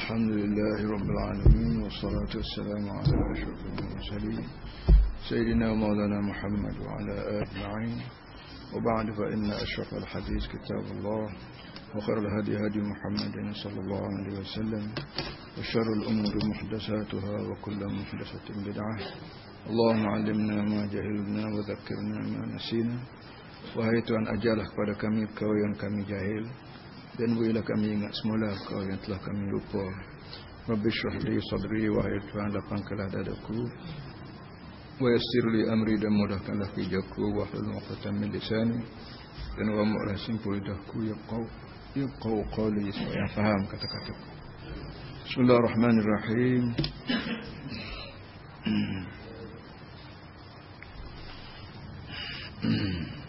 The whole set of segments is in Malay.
الحمد لله رب العالمين والصلاة والسلام على أشرف المرسلين سيدنا ومولانا محمد وعلى آله أجمعين وبعد فإن أشرف الحديث كتاب الله وخير الهدي هدي محمد صلى الله عليه وسلم وشر الأمور محدثاتها وكل محدثة بدعة. اللهم علمنا ما جهلنا وذكرنا ما نسينا. Wahai Tuhan ajalah kepada kami kami jahil Dan berilah kami ingat semula perkara yang telah kami lupa. Rabbi syrahli sadri Wahai Tuhan lapangkanlah dadaku. Wa yassirli amri dan mudahkanlah kerjaku. Wahlul muqatan min lisani. Dan wa mu'lah simpul lidahku. Ya qaw Ya qaw qali Supaya faham kata-kataku. Bismillahirrahmanirrahim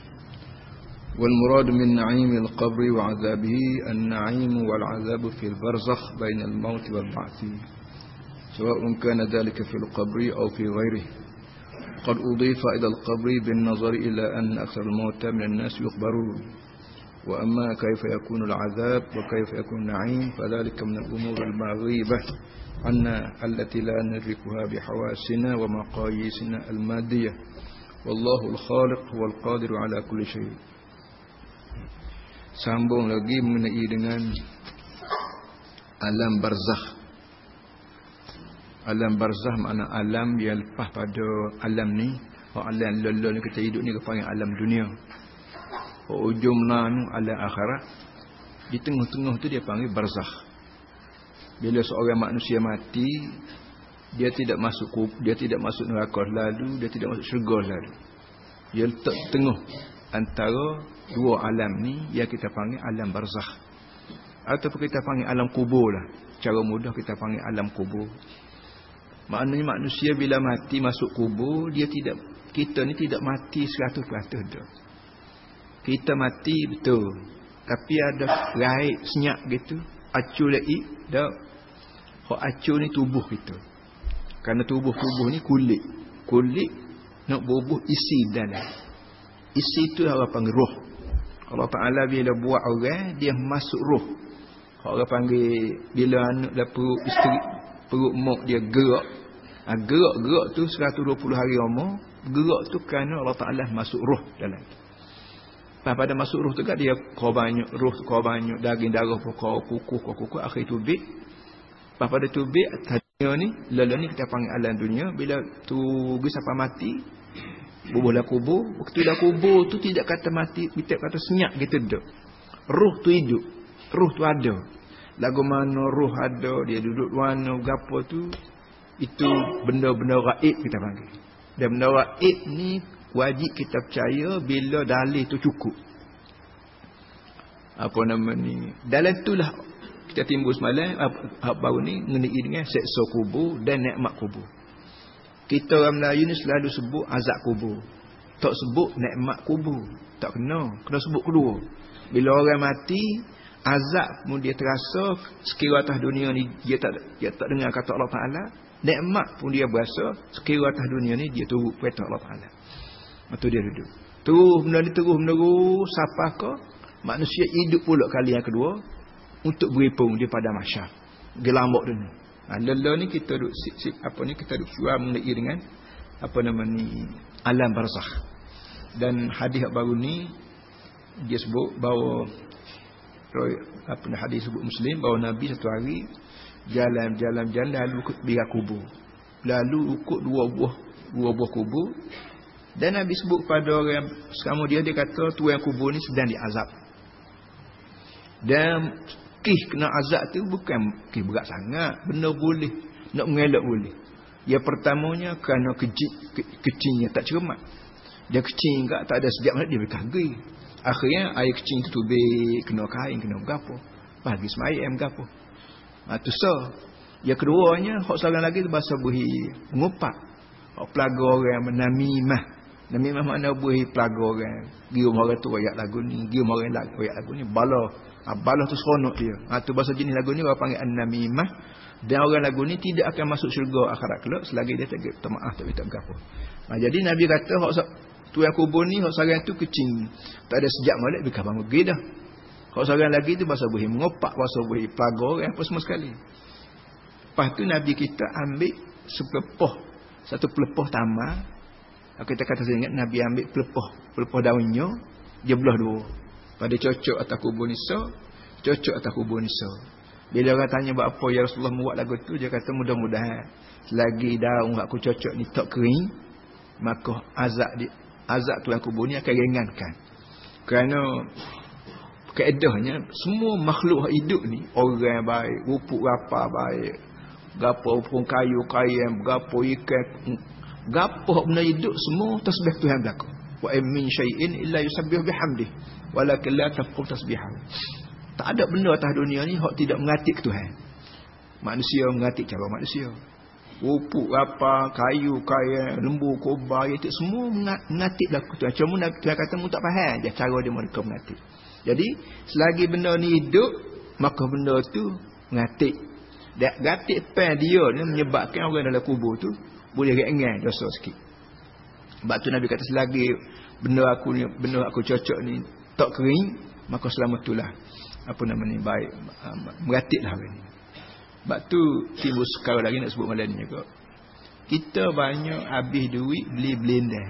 والمراد من نعيم القبر وعذابه النعيم والعذاب في البرزخ بين الموت والبعث سواء كان ذلك في القبر أو في غيره. قد أضيف إلى القبر بالنظر إلى أن أكثر الموتى من الناس يقبرون وأما كيف يكون العذاب وكيف يكون النعيم فذلك من الأمور المغيبة عنا التي لا ندركها بحواسنا ومقاييسنا المادية. والله الخالق هو القادر على كل شيء. Sambung lagi mengenai dengan alam barzakh. Alam barzakh makna alam yang lepas pada alam ni, oh alam lelol ni kita hidup ni kita panggil alam dunia. Oh lah ni alam akhirat. Di tengah-tengah tu dia panggil barzakh. Bila seorang manusia mati, dia tidak masuk dia tidak masuk neraka lalu, dia tidak masuk syurga lalu. Dia letak tengah antara dua alam ni yang kita panggil alam barzakh. Ataupun kita panggil alam kubur lah. Cara mudah kita panggil alam kubur. Maknanya manusia bila mati masuk kubur dia tidak kita ni tidak mati 100% dah kita mati betul. Tapi ada raik senyap gitu acu lagi dah. Hak acu ni tubuh kita. Kerana tubuh-tubuh ni kulit. Kulit nak bubuh isi dalam isi tu orang panggil roh Allah Ta'ala bila buat orang Dia masuk roh Orang panggil Bila anak dah perut isteri Perut mak dia gerak. Ha, Gerak-gerak tu 120 hari umur Gerak tu kerana Allah Ta'ala masuk roh dalam Lepas pada masuk roh tu kan Dia kau banyak Roh tu kau banyak Daging darah pun kau kukuh Kau kukuh Akhir tu bit. Lepas pada tu bit Tadinya ni Lala ni kita panggil alam dunia. Bila tu Sampai mati Bubuhlah kubur. Waktu dah kubur tu tidak kata mati. Kita kata senyap kita duduk. Ruh tu hidup. Ruh tu ada. Lagu mana ruh ada. Dia duduk mana. Gapa tu. Itu benda-benda raib kita panggil. Dan benda raib ni. Wajib kita percaya. Bila dalih tu cukup. Apa nama ni. Dalam itulah. Kita timbul semalam. Baru ni. Mengenai dengan seksa kubur. Dan nikmat kubur. Kita orang Melayu ni selalu sebut azab kubur. Tak sebut nikmat kubur. Tak kena. Kena sebut kedua. Bila orang mati, azab pun dia terasa sekira atas dunia ni dia tak dia tak dengar kata Allah Taala. Nikmat pun dia berasa sekira atas dunia ni dia turut perintah Allah Taala. Itu dia duduk. Terus benda ni terus menerus siapa ke manusia hidup pula kali yang kedua untuk beripung di pada masyar. Gelambok dunia. Ha, Lala ni kita duk sip, sip, apa ni kita duk suar mengenai dengan apa nama ni alam barzakh. Dan hadis baru ni dia sebut bahawa apa ni hadis sebut Muslim bahawa Nabi satu hari jalan-jalan-jalan lalu ikut biar kubur. Lalu ikut dua buah dua buah kubur dan Nabi sebut pada orang sekarang dia dia kata tuan kubur ni sedang diazab. Dan kih kena azab tu bukan kih berat sangat. Benda boleh nak mengelak boleh. Yang pertamanya kerana kecil ke, kecilnya tak cermat. Dia kecil enggak tak ada sejak mana dia berkagi akhirnya air kecil tu tubik kena kain kena gapo bagi semayam gapo ha, tu so yang keduanya hak seorang lagi tu bahasa buhi mengupak. Hak pelaga orang menamimah namimah. Makna buhi pelaga orang. Gium orang tu ayat lagu ni gium orang lagu ayat lagu ni bala Abalah tu seronok dia. Ha, tu bahasa jenis lagu ni orang panggil An-Namimah. Dan orang lagu ni tidak akan masuk syurga akhirat kelak selagi dia tak tak maaf tak minta apa. Ha, jadi Nabi kata hak tu yang kubur ni hak sarang tu kecing. Tak ada sejak molek bikah bangun pergi dah. Hak sarang lagi tu bahasa buhi mengopak, bahasa buhi pagar apa semua sekali. Lepas tu Nabi kita ambil sepelepah. Satu pelepah tamar. Kita kata saya ingat Nabi ambil pelepah. Pelepah daunnya. Dia belah dua. Pada cocok atas kubur Nisa. Cocok atas kubur Nisa. Bila orang tanya buat apa ya Rasulullah membuat lagu tu. Dia kata mudah-mudahan. Selagi daun aku cocok ni tak kering. Maka azab di, azab tu aku ni akan ringankan. Kerana keedahnya semua makhluk hidup ni orang baik, rupuk rapa baik, gapo pun kayu kayu gapo ikan gapo benda hidup semua tasbih Tuhan berlaku wa min syai'in illa yusabbihu bihamdi walakin la tafqahu tasbihahu tak ada benda atas dunia ni hak tidak mengatik Tuhan. Manusia mengatik cara manusia. Rupuk apa kayu kayu lembu kobar itu semua mengatik berlaku Tuhan. Cuma Tuhan kata mu tak faham je cara dia mereka mengatik. Jadi selagi benda ni hidup maka benda tu mengatik. Dak gatik pen dia ni menyebabkan orang dalam kubur tu boleh ringan dosa sikit. Sebab tu Nabi kata selagi benda aku ni benda aku cocok ni tak kering maka selama itulah apa nama ni baik meratiklah orang ni. Sebab tu timbul sekarang lagi nak sebut malam ni juga. Kita banyak habis duit beli blender.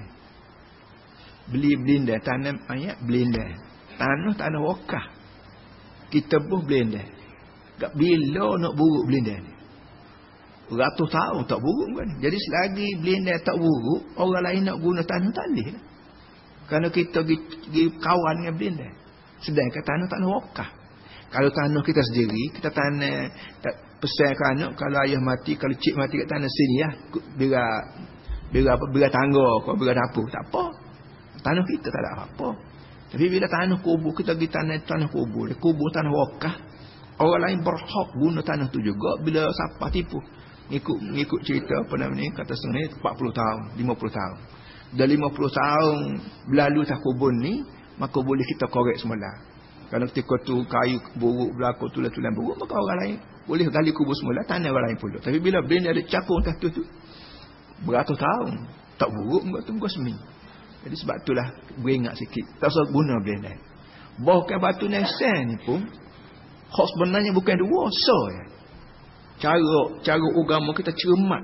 Beli blender tanam ayat blender. Tanah tanah wakah. Kita pun blender. Kat bila nak buruk blender ni? Ratus tahun tak buruk kan? Jadi selagi blender tak buruk, orang lain nak guna tanah tak boleh. Lah. Kerana kita pergi kawan dengan blender. Sedangkan tanah tak wakah. Kalau tanah kita sendiri, kita tanah tak pesan ke anak kalau ayah mati, kalau cik mati kat tanah sini ya, bila bila bila tangga kau bila dapur, tak apa. Tanah kita tak ada apa-apa. Tapi bila tanah kubur, kita pergi tanah tanah kubur, kubur tanah wakah, Orang lain berhak guna tanah tu juga bila siapa tipu. Ikut ikut cerita apa nama ni kata setengah 40 tahun, 50 tahun. Dah 50 tahun berlalu tak kubun ni, maka boleh kita korek semula. Kalau ketika tu kayu buruk berlaku tulang-tulang buruk, maka orang lain boleh gali kubur semula, tanah orang lain pula. Tapi bila blend ada cakung atas tu tu, beratus tahun, tak buruk, buat tu muka semi. Jadi sebab itulah beringat sikit. Tak usah guna lain. Bahkan batu nesen ni pun, Hak sebenarnya bukan dua so ya. Cara cara agama kita cermat.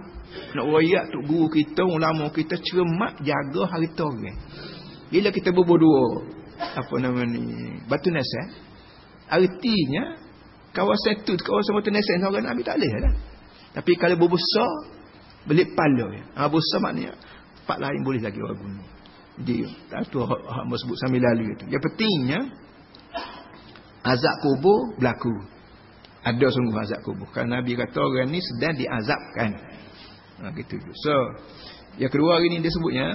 Nak royak tu guru kita, ulama kita cermat jaga harta orang. Bila kita berdua apa nama ni batu nasihat artinya kawasan tu kawasan batu nasihat orang Nabi tak boleh lah. Tapi kalau berbesar belik pala ya. Ha besar maknanya pak lain boleh lagi orang guna. Tak tu hak sebut sambil lalu itu. Yang pentingnya azab kubur berlaku. Ada sungguh azab kubur. Kerana Nabi kata orang ni sedang diazabkan. Ha, gitu. So, yang kedua hari ni dia sebutnya.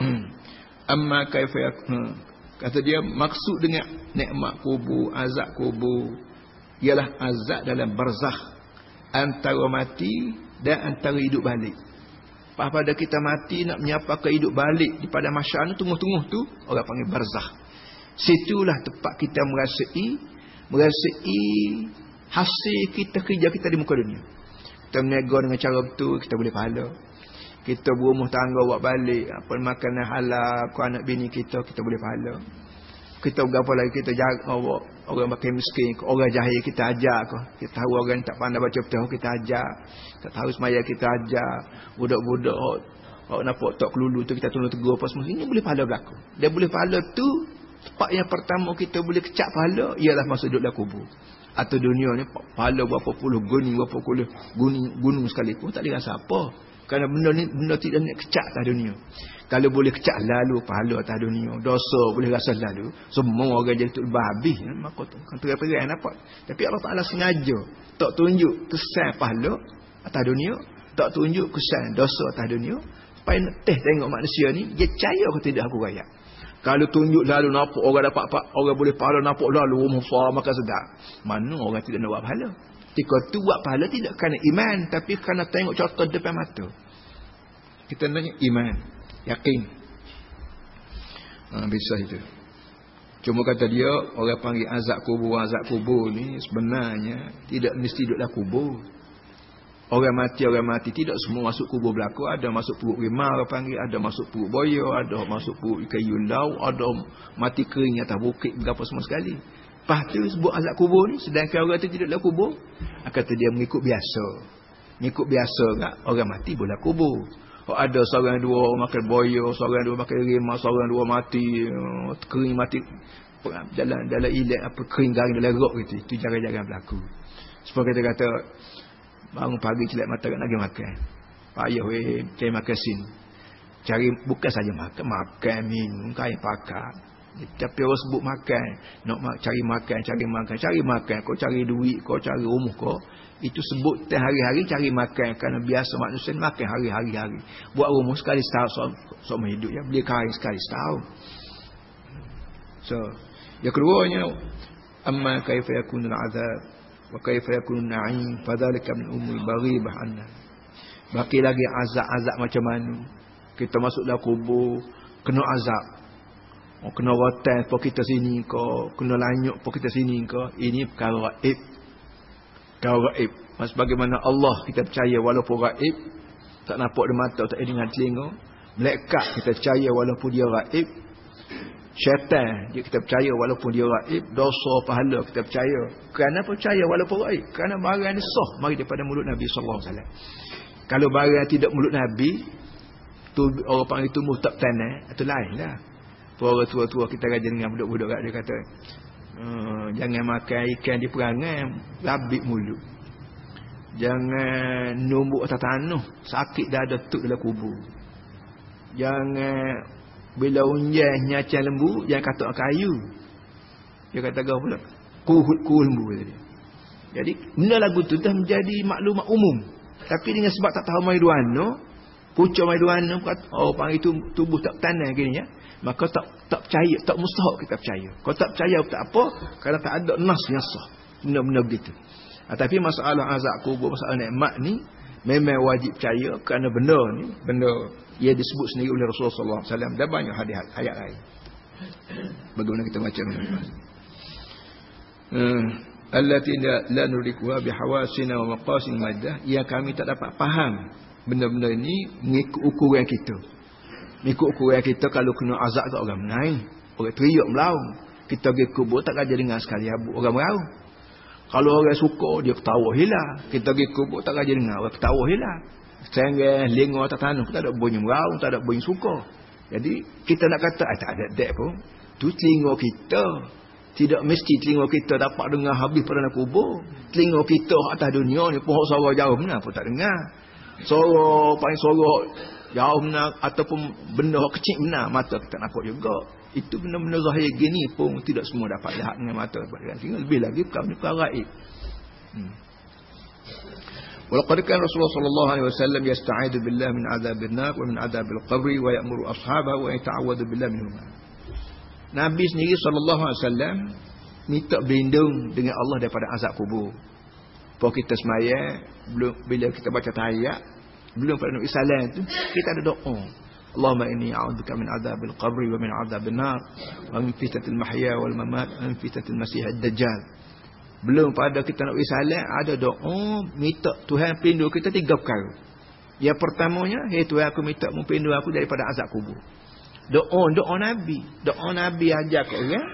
Amma kaifa hmm, Kata dia maksud dengan nikmat kubur, azab kubur. Ialah azab dalam barzakh. Antara mati dan antara hidup balik. Pada kita mati nak menyapa ke hidup balik di pada masyarakat tunggu-tunggu tu orang panggil barzakh. Situlah tempat kita merasai merasai hasil kita kerja kita di muka dunia. Kita menego dengan cara betul, kita boleh pahala. Kita berumah tangga buat balik, apa makanan halal, aku anak bini kita, kita boleh pahala. Kita berapa lagi kita jaga orang, orang makan miskin, orang jahil kita ajar kau. Kita tahu orang tak pandai baca betul, kita ajar. Kita tahu semaya kita ajar. Budak-budak Oh, nampak tak kelulu tu kita tolong tegur apa semua. Ini boleh pahala berlaku. Dia boleh pahala tu Tempat yang pertama kita boleh kecap pahala ialah masa duduk dalam kubur. Atau dunia ni pahala berapa puluh gunung berapa puluh gunung, gunung sekalipun tak dirasa apa. Kerana benda ni benda tidak nak kecap atas dunia. Kalau boleh kecap lalu pahala atas dunia, dosa boleh rasa lalu, semua orang jadi tu habis ya, maka tu kan terang-terang dapat. Tapi Allah Taala sengaja tak tunjuk kesan pahala atas dunia, tak tunjuk kesan dosa atas dunia supaya teh tengok manusia ni dia percaya ke tidak aku raya. Kalau tunjuk lalu nampak orang dapat orang boleh pahala nampak lalu rumah faham makan sedap. Mana orang tidak nak buat pahala? Ketika tu buat pahala tidak kerana iman tapi kerana tengok contoh depan mata. Kita tanya iman, yakin. Ha, bisa itu. Cuma kata dia orang panggil azab kubur, azab kubur ni sebenarnya tidak mesti duduklah kubur. Orang mati, orang mati. Tidak semua masuk kubur berlaku. Ada masuk perut orang panggil. Ada masuk perut boyo. Ada masuk perut ikan yulau. Ada mati kering atas bukit. Berapa semua sekali. Lepas tu sebut azab kubur ni sedangkan orang tu tidak dalam kubur, kata dia mengikut biasa. Mengikut biasa tak? Orang mati boleh kubur. Oh, ada seorang dua makan boyo, seorang dua makan rimau, seorang dua mati, uh, kering mati dalam dalam ilat apa kering garing dalam rok gitu. Itu jangan-jangan berlaku. Sebab kita kata bangun pagi celak mata nak lagi makan. Payah weh cari makan sin. Cari bukan saja makan, makan minum, kain pakai. Tapi orang sebut makan, nak cari makan, cari makan, cari makan, kau cari duit, kau cari rumah kau, itu sebut teh hari-hari cari makan kerana biasa manusia makan hari-hari hari. Buat rumah sekali setahun so, so hidup ya, beli kain sekali setahun. So, yang keduanya amma kaifa yakunu al-azab wa kaifa yakunu an-na'im fadhalika min umuri baghibah anna. Baki lagi azab-azab macam mana? Kita masuk dalam kubur kena azab Oh, kena rotan po kita sini ko, kena lanyuk po kita sini ko. Ini perkara gaib. Perkara gaib. Mas bagaimana Allah kita percaya walaupun gaib, tak nampak di mata, tak dengar telinga. Malaikat kita percaya walaupun dia gaib. Syaitan dia kita percaya walaupun dia gaib, dosa pahala kita percaya. Kerana percaya walaupun gaib? Kerana barang sah mari daripada mulut Nabi sallallahu alaihi wasallam. Kalau barang tidak mulut Nabi, tu orang panggil itu muhtab tanah, itu lainlah. Para tua-tua kita rajin dengan budak-budak dia kata, uh, jangan makan ikan di perangai, labik mulut. Jangan numbuk atas tanah, sakit dah ada tuk dalam kubur. Jangan bila unjah nyacang lembu, jangan kata kayu. Dia kata kau pula, kuhut-kuhut lembu tadi. Jadi, benda lagu tu dah menjadi maklumat umum. Tapi dengan sebab tak tahu mai duana, pucuk mai duana, oh panggil itu tubuh tak tanah gini ya. Maka tak tak percaya tak mustahak kita percaya. Kalau tak percaya tak apa. Kerana tak ada nas yang sah benda-benda begitu. Ha, tapi masalah azab kubur masalah nikmat ni memang wajib percaya kerana benda ni benda ia disebut sendiri oleh Rasulullah SAW dan banyak hadis ayat lain bagaimana kita baca ni hmm. allati la nurikuha bihawasina wa maqasin maddah yang kami tak dapat faham benda-benda ini mengikut ukuran kita Ikut kurang kita kalau kena azab tak orang menaik. Orang teriak melaung. Kita pergi kubur tak kaji dengar sekali abu. Orang meraung. Kalau orang suka dia ketawa hilang. Kita pergi kubur tak kaji dengar. Orang ketawa hilang. Sehingga lingua tak tanah. Tak ada bunyi meraung. Tak ada bunyi suka. Jadi kita nak kata. Eh, tak ada dek pun. Tu telinga kita. Tidak mesti telinga kita dapat dengar habis pada nak kubur. Telinga kita atas dunia ni. Pohon suara jauh mana pun tak dengar. Suara paling suara jauh benar ataupun benda kecil benar mata kita nampak juga itu benda-benda zahir gini pun tidak semua dapat lihat dengan mata lebih lagi perkara perkara gaib hmm. ولقد كان رسول الله صلى الله عليه وسلم يستعيذ بالله من عذاب النار ومن عذاب القبر ويأمر أصحابه ويتعوذ بالله منهما Nabi sendiri sallallahu alaihi wasallam minta berlindung dengan Allah daripada azab kubur. Pokok kita semaya bila kita baca tahiyat belum pada Nabi Saleh tu kita ada doa Allahumma inni a'udzubika min adzabil qabri wa min adzabin nar wa min fitnatil mahya wal mamat wa min fitnatil masih ad-dajjal belum pada kita nak Saleh ada doa minta Tuhan pelindung kita tiga perkara. Yang pertamanya hey Tuhan aku minta mu pelindung aku daripada azab kubur. Doa doa nabi. Doa nabi ajar ke orang.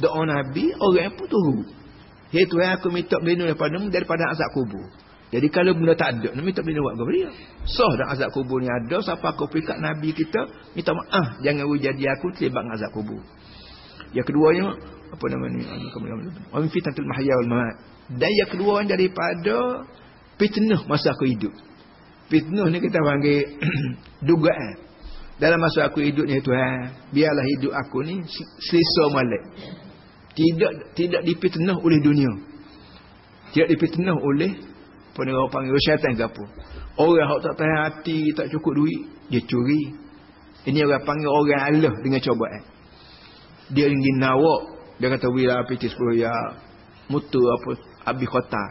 Doa nabi orang pun turun hey Tuhan aku minta pelindung daripada daripada azab kubur. Jadi kalau benda tak ada, tak boleh buat kepada dia. Sah dan azab kubur ni ada, siapa kau pergi Nabi kita, minta maaf, jangan jadi aku terlibat dengan azab kubur. Yang keduanya, apa nama ni? Min fitnatul mahya wal mamat. Dan yang kedua daripada fitnah masa aku hidup. Fitnah ni kita panggil dugaan. Dalam masa aku hidup ni Tuhan, biarlah hidup aku ni selesa malik. Tidak tidak dipitnah oleh dunia. Tidak dipitnah oleh apa ni orang panggil syaitan ke apa orang yang tak tahan hati tak cukup duit dia curi ini orang panggil orang Allah dengan cobaan dia ingin nawak dia kata wila piti 10 ya mutu apa habis kota.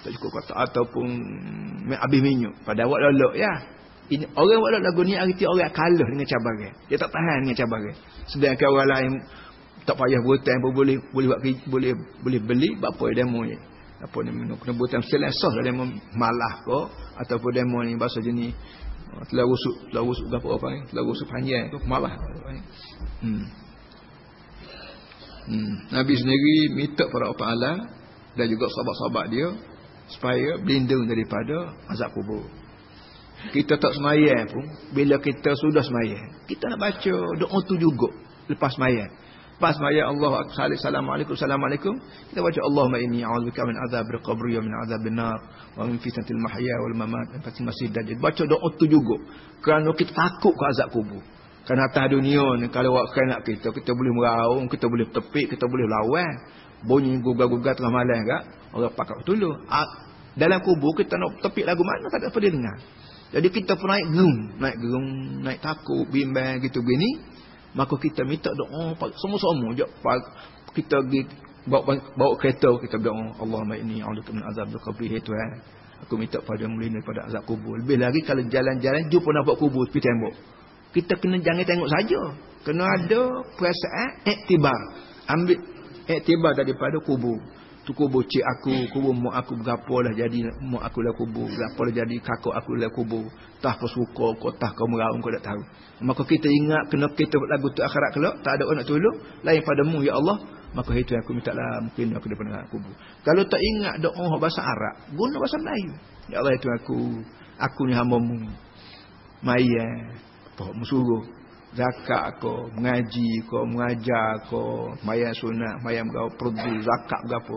Tak cukup kota ataupun habis minyak pada awak lolok ya. Ini, orang buat lagu ni arti orang kalah dengan cabaran dia tak tahan dengan cabaran sedangkan orang lain tak payah berhutang boleh boleh boleh boleh beli apa demo ni. Apa ni kena buat selesah lah demo malah ko ataupun demo ni bahasa jenis uh, telah rusuk telah rusuk apa apa ni telah rusuk panjang tu malah. Hmm. Hmm. Nabi sendiri minta para Allah dan juga sahabat-sahabat dia supaya berlindung daripada azab kubur. Kita tak semayang pun bila kita sudah semayang, kita nak baca doa tu juga lepas semayang. Lepas semayang Allah Assalamualaikum Assalamualaikum kita baca Allahumma inni a'udzubika min adzabil qabri wa min adzabil nar wa min fitnatil mahya wal mamat dan pasti masih dajjal. Baca doa tu juga kerana kita takut ke azab kubur. Kerana atas dunia ni kalau waktu nak kita kita boleh meraung, kita boleh tepik, kita boleh lawan. Bunyi gugar-gugar tengah malam kak orang pakat tulu dalam kubur kita nak tepik lagu mana tak ada apa dia dengar. Jadi kita pun naik gerung naik gerung naik takut bimbang gitu begini maka kita minta doa semua-semua kita pergi bawa, bawa kereta kita berdoa Allahumma inni a'udzuka min azab al-qabr ya Tuhan aku minta pada mulai daripada azab kubur. Lebih lagi kalau jalan-jalan jumpa nampak kubur tepi tembok kita kena jangan tengok saja. Kena ada perasaan iktibar. Ambil iktibar daripada kubur. Tu kubur cik aku kubur mak aku berapa lah jadi mak aku lah kubur berapa lah jadi kakak aku lah kubur. Tah kau suka kau tah kau meraung kau tak tahu. Maka kita ingat kena kita lagu tu akhirat kelak tak ada orang nak tolong lain padamu ya Allah. Maka itu aku minta lah mungkin aku daripada kubur. Kalau tak ingat doa bahasa Arab guna bahasa Melayu. Ya Allah itu aku. Aku ni hambamu maya apa musuh zakat ko mengaji ko mengajar ko mayat sunat mayat berapa perdu zakat berapa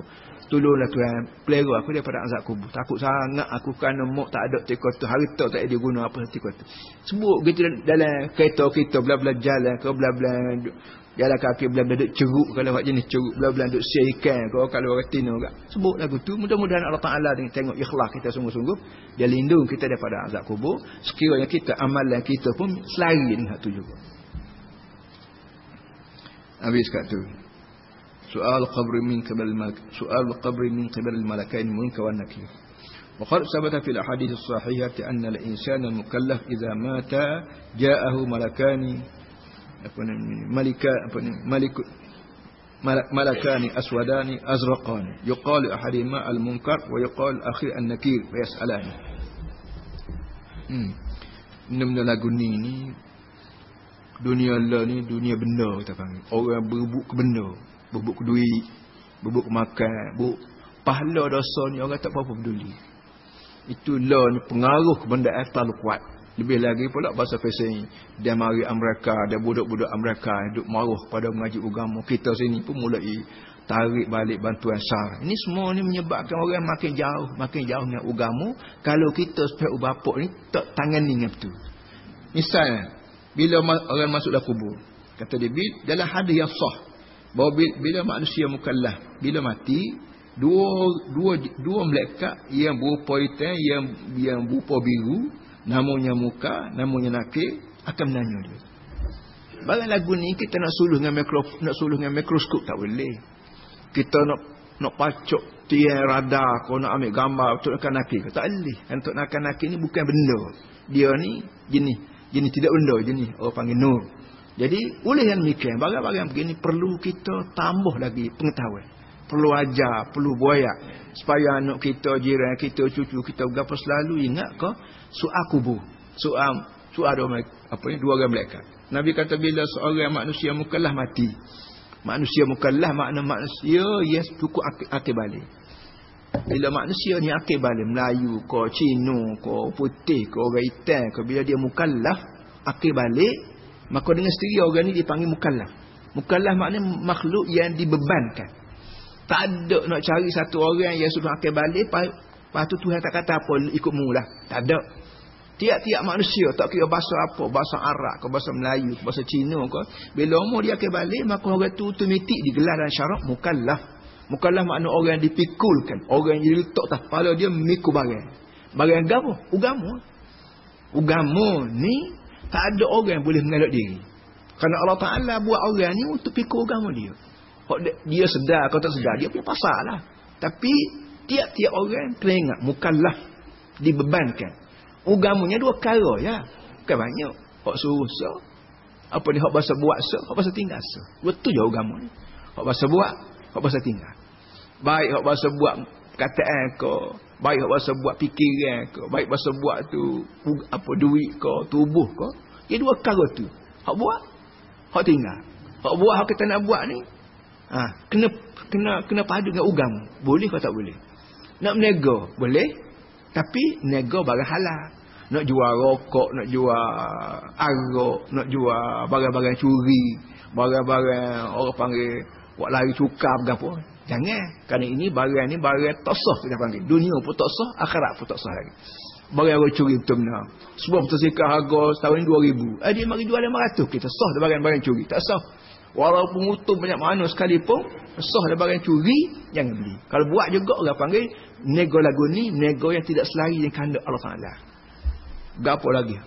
tolonglah tuan pelera aku daripada azab kubur. Takut sangat aku kena mok tak ada teko tu harta tak ada guna apa teko tu. Sebut gitu dalam kereta kita bla-bla jalan ke bla-bla jalan kaki bla-bla duk ceruk kalau buat jenis ceruk bla-bla duk sia ikan ko kalau orang tino gak sebut lagu tu mudah-mudahan Allah Taala tengok ikhlas kita sungguh-sungguh dia lindung kita daripada azab kubur sekiranya kita amalan kita pun selari dengan tu juga habis kat tu soal qabr min qabl malak soal qabr min qabl malakain munkar wa nakir وقد ثبت في الأحاديث الصحيحة أن الإنسان المكلف إذا مات جاءه ملكان ملكا ملك ملكان أسودان أزرقان يقال أحدهما المنكر ويقال أخي النكير ويسألان benda-benda lagu ni ni dunia Allah ni dunia benda kita panggil orang berebut ke benda berebut ke duit berebut ke makan berebut pahala dosa ni orang tak apa-apa peduli itu lah ni pengaruh ke benda yang terlalu kuat lebih lagi pula bahasa fashion dia mari Amerika dia budak-budak Amerika duk maruh pada mengaji agama kita sini pun mulai tarik balik bantuan SAR. Ini semua ni menyebabkan orang makin jauh makin jauh dengan agama. Kalau kita sebagai bapak ni tak tangan ni betul. Misalnya bila orang masuk dalam kubur kata dia dalam hadis yang sah bahawa bila manusia mukallaf bila mati dua dua dua malaikat yang berupa hitam yang yang berupa biru namanya muka, namanya nakir akan menanya dia. Barang lagu ni kita nak suluh dengan mikro, nak suluh dengan mikroskop tak boleh. Kita nak nak pacok tiang radar, kau nak ambil gambar untuk nak nakir, tak boleh. Untuk nak nakir ni bukan benda. Dia ni jenis jenis tidak benda jenis orang panggil nur. Jadi oleh yang demikian barang-barang begini perlu kita tambah lagi pengetahuan. Perlu ajar, perlu buayak supaya anak kita, jiran kita, cucu kita berapa selalu ingat ke soal kubur. Soal soal dua apa ni dua orang malaikat. Nabi kata bila seorang manusia mukallaf mati. Manusia mukallaf makna manusia yes cukup akhir balik. Bila manusia ni akhir balik Melayu ko Cina ko putih ko orang hitam ko bila dia mukallaf akhir balik maka dengan sendiri orang ni dipanggil mukallaf. Mukallaf makna makhluk yang dibebankan. Tak ada nak cari satu orang yang sudah akhir balik Lepas tu Tuhan tak kata apa ikut mu lah. Tak ada. Tiap-tiap manusia tak kira bahasa apa, bahasa Arab ke bahasa Melayu, ke bahasa Cina ke, bila umur dia akan balik maka orang tu otomatik digelar dan syarat mukallaf. Mukallaf makna orang yang dipikulkan, orang yang diletak tak kepala dia mikul barang. Barang agama, agama. Agama ni tak ada orang yang boleh mengelak diri. Kerana Allah Taala buat orang ni untuk pikul agama dia. Dia sedar atau tak sedar, dia punya pasal lah. Tapi tiap-tiap orang kena ingat mukallaf dibebankan Ugamunya dua perkara ya. Bukan banyak. Hak suruh so. Apa ni hak bahasa buat so, hak bahasa tinggal so. Betul je ugamu ni. Hak bahasa buat, hak bahasa tinggal. Baik hak bahasa buat kataan ko, baik hak bahasa buat fikiran ko, baik bahasa buat tu apa duit ko, tubuh ko. Ia dua perkara tu. Hak buat, hak tinggal. Hak buat hak kita nak buat ni. Ha, kena kena kena padu dengan ugam. Boleh atau tak boleh? Nak menego, boleh. Tapi nego barang halal. Nak jual rokok, nak jual arak, nak jual barang-barang curi, barang-barang orang panggil buat lari cukar apa. Jangan. Kerana ini barang ni barang tak sah kita panggil. Dunia pun tak sah, akhirat pun tak sah lagi. Barang orang curi betul benar. Sebuah motosikal harga setahun ni 2000. Eh dia mari jual 500. Kita sah barang-barang curi. Tak sah. Walaupun untung banyak mana sekalipun, sah ada barang curi, jangan beli. Kalau buat juga orang panggil, nego lagu ni, nego yang tidak selari dengan kandang Allah Ta'ala. Gapo lagi?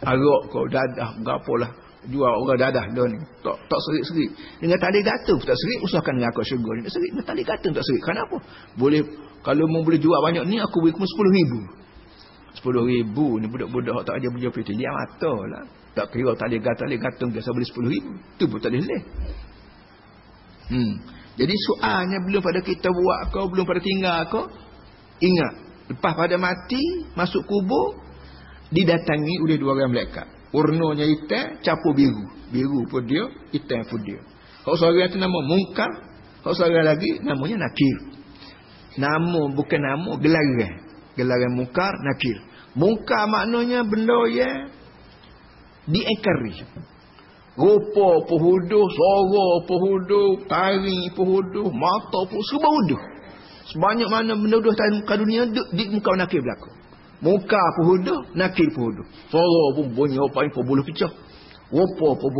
Arak kau, dadah, gapo lah. Jual orang dadah dah ni. Tak, tak serik-serik. Dengan tali gata tak serik, usahakan dengan aku syurga ni. Tak serik, dengan tali gata tak serik. Kenapa? Boleh, kalau mau boleh jual banyak ni, aku beri kamu 10 ribu. 10 ribu ni budak-budak tak aja beli apa itu. Dia mata lah. Tak kira tali gata, tali gantung biasa beli 10 ribu. Itu pun tak boleh. Hmm. Jadi soalnya belum pada kita buat kau, belum pada tinggal kau. Ingat, lepas pada mati, masuk kubur, didatangi oleh dua orang malaikat. Warnanya hitam, capu biru. Biru pun dia, hitam pun dia. Kalau seorang itu nama mungkar, kalau seorang lagi namanya nakir. Nama bukan nama, gelaran. Gelaran mungkar, nakir. Mungkar maknanya benda yang diekari. Rupa pehuduh, suara pehuduh, tari pehuduh, mata pun semua huduh. Sebanyak mana benda huduh dalam muka dunia di, di muka nakir berlaku. Muka pehuduh, nakir pehuduh. Suara pun bunyi apa pun boleh pecah. Rupa pun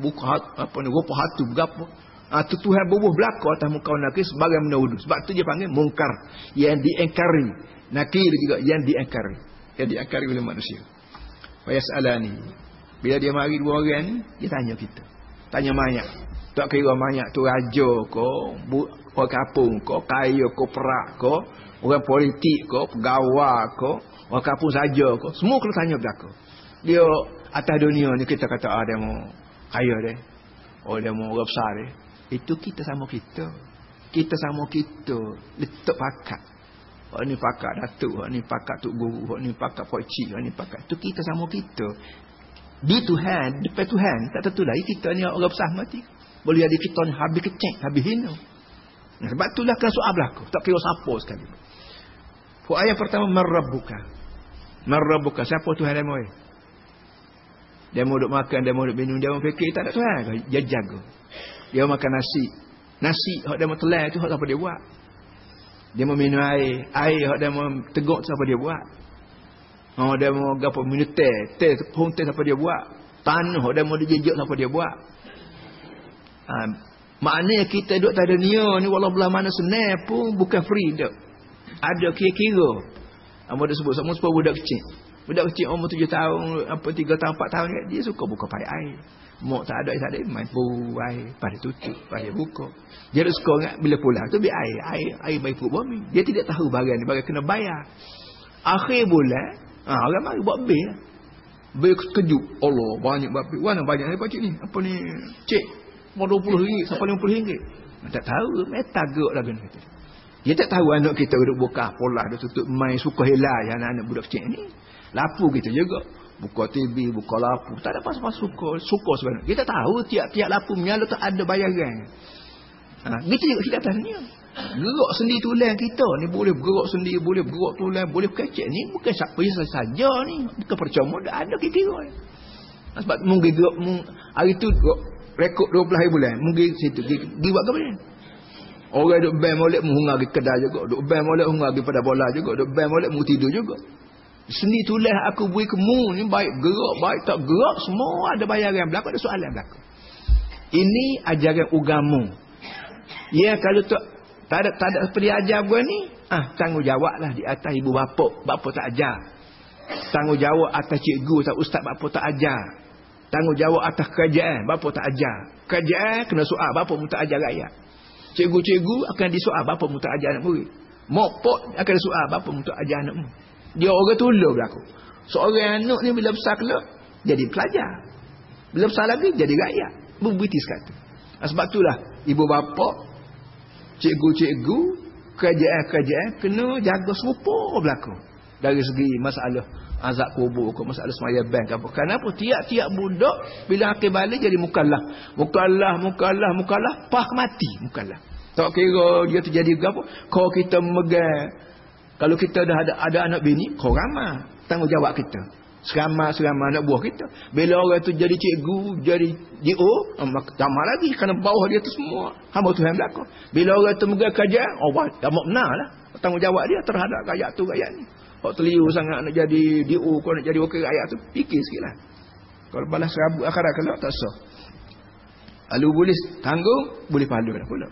buka hat, apa ni, rupa hatu berapa. Ha, tu Tuhan bubuh berlaku atas muka nakir sebagai benda huduh. Sebab tu dia panggil mungkar. Yang diengkari. Nakir juga yang diengkari. Yang diengkari oleh manusia. Wayasalani. Bila dia mari dua orang ni, dia tanya kita. Tanya banyak. Tak kira banyak tu raja ko, orang kapung ko, kaya ko, perak ko, orang politik ko, pegawai ko, orang kapung saja ko. Semua kena tanya belaka. Dia atas dunia ni kita kata ah dia mau kaya dia. Oh dia mau orang besar dia. Itu kita sama kita. Kita sama kita. Letak pakat. Hak ni pakak datuk, hak ni pakak tok guru, hak ni pakak pak cik, hak ni pakak. Tu kita sama kita. Di Tuhan, depan Tuhan, tak tentu lagi kita ni orang besar mati. Boleh jadi kita ni habis kecek, habis hina. Nah, sebab itulah kena soal berlaku. Tak kira siapa sekali. Puak ayat pertama, Marrabuka. Marrabuka. Siapa Tuhan dia mahu? Dia mau duduk makan, dia mau duduk minum, dia mau fikir, tak ada Tuhan. Dia jaga. Dia makan nasi. Nasi, hak dia mau telan tu, hak siapa dia buat? Dia mau minum air. Air yang dia mau teguk siapa dia buat. Oh, dia mau gapo minum teh. Teh pun teh siapa dia buat. Tanah dia mau dijejak siapa dia buat. Ha, maknanya kita duduk tak ada nia ni walau belah mana senang pun bukan free duk. Ada kira-kira. Apa dia sebut? Sama sebut budak kecil. Budak kecil umur tujuh tahun, apa tiga tahun, empat tahun, dia suka buka payah air. Mok tak ada tak ada main buai pada tutup pada buka. Dia suka ingat bila pulang tu biar air air air baik pun bumi. Dia tidak tahu bagian ni bagian kena bayar. Akhir bulan ha, orang mari buat bil. Lah. Bil kejut. Allah banyak buat bil. Mana banyak ni pakcik ni? Apa ni? Cek. Mau 20 ringgit sampai 50 ringgit. Tak tahu meta gerak ni kata. Dia tak tahu anak kita duduk buka pola dia tutup main suka helai anak-anak budak kecil ni. Lapu kita juga buka TV, buka lapu. Tak ada pas-pas suka. Suka sebenarnya. Kita tahu tiap-tiap lapu menyala tu ada bayaran. Ha, gitu juga kita dunia. Gerak sendiri tulang kita ni boleh bergerak sendiri, boleh bergerak tulang, boleh kecek ni bukan siapa saja ni. Bukan percuma dah ada kira-kira. Ha, sebab mungkin gerak, hari tu rekod 12 hari bulan. Mungkin situ. Dia buat ke mana? Orang duk band molek menghungar ke kedai juga. Duk band molek menghungar pada bola juga. Duk band molek mu tidur juga. Seni tulis aku beri kemu ni baik gerak, baik tak gerak, semua ada bayaran berlaku, ada soalan berlaku. Ini ajaran ugamu. Ya kalau tak tak ada tak ada seperti ajar gua ni, ah tanggungjawablah di atas ibu bapa, bapa tak ajar. Tanggungjawab atas cikgu atau ustaz bapa tak ajar. Tanggungjawab atas kerajaan, bapa tak ajar. Kerajaan kena soal, bapa mu tak ajar rakyat. Cikgu-cikgu akan disoal, bapa mu tak ajar anak murid. Mopot akan disoal, bapa mu tak ajar anak murid. Dia orang tolong berlaku. Seorang anak ni bila besar kelak, jadi pelajar. Bila besar lagi, jadi rakyat. Berbiti sekata. Nah, sebab itulah, ibu bapa, cikgu-cikgu, kerajaan-kerajaan, kena jaga serupa berlaku. Dari segi masalah azab kubur ke masalah semaya bank apa. Kenapa tiap-tiap budak bila akhir balik jadi mukallaf. Mukallaf, mukallaf, mukallaf, pah mati mukallaf. Tak kira dia terjadi apa. Kalau kita megang kalau kita dah ada ada anak bini, kau ramah tanggungjawab kita. Seramah-seramah anak buah kita. Bila orang tu jadi cikgu, jadi DO, tambah lagi kerana bawah dia tu semua. Hamba Tuhan belakang. Bila orang tu megang kajian, oh, tak mau benar lah. Tanggungjawab dia terhadap rakyat tu, rakyat ni. Kalau terliu sangat nak jadi DO, kau nak jadi wakil rakyat tu, fikir sikit lah. Kalau balas rabu akhirat kalau tak sah. Lalu boleh tanggung, boleh pahala dah pula.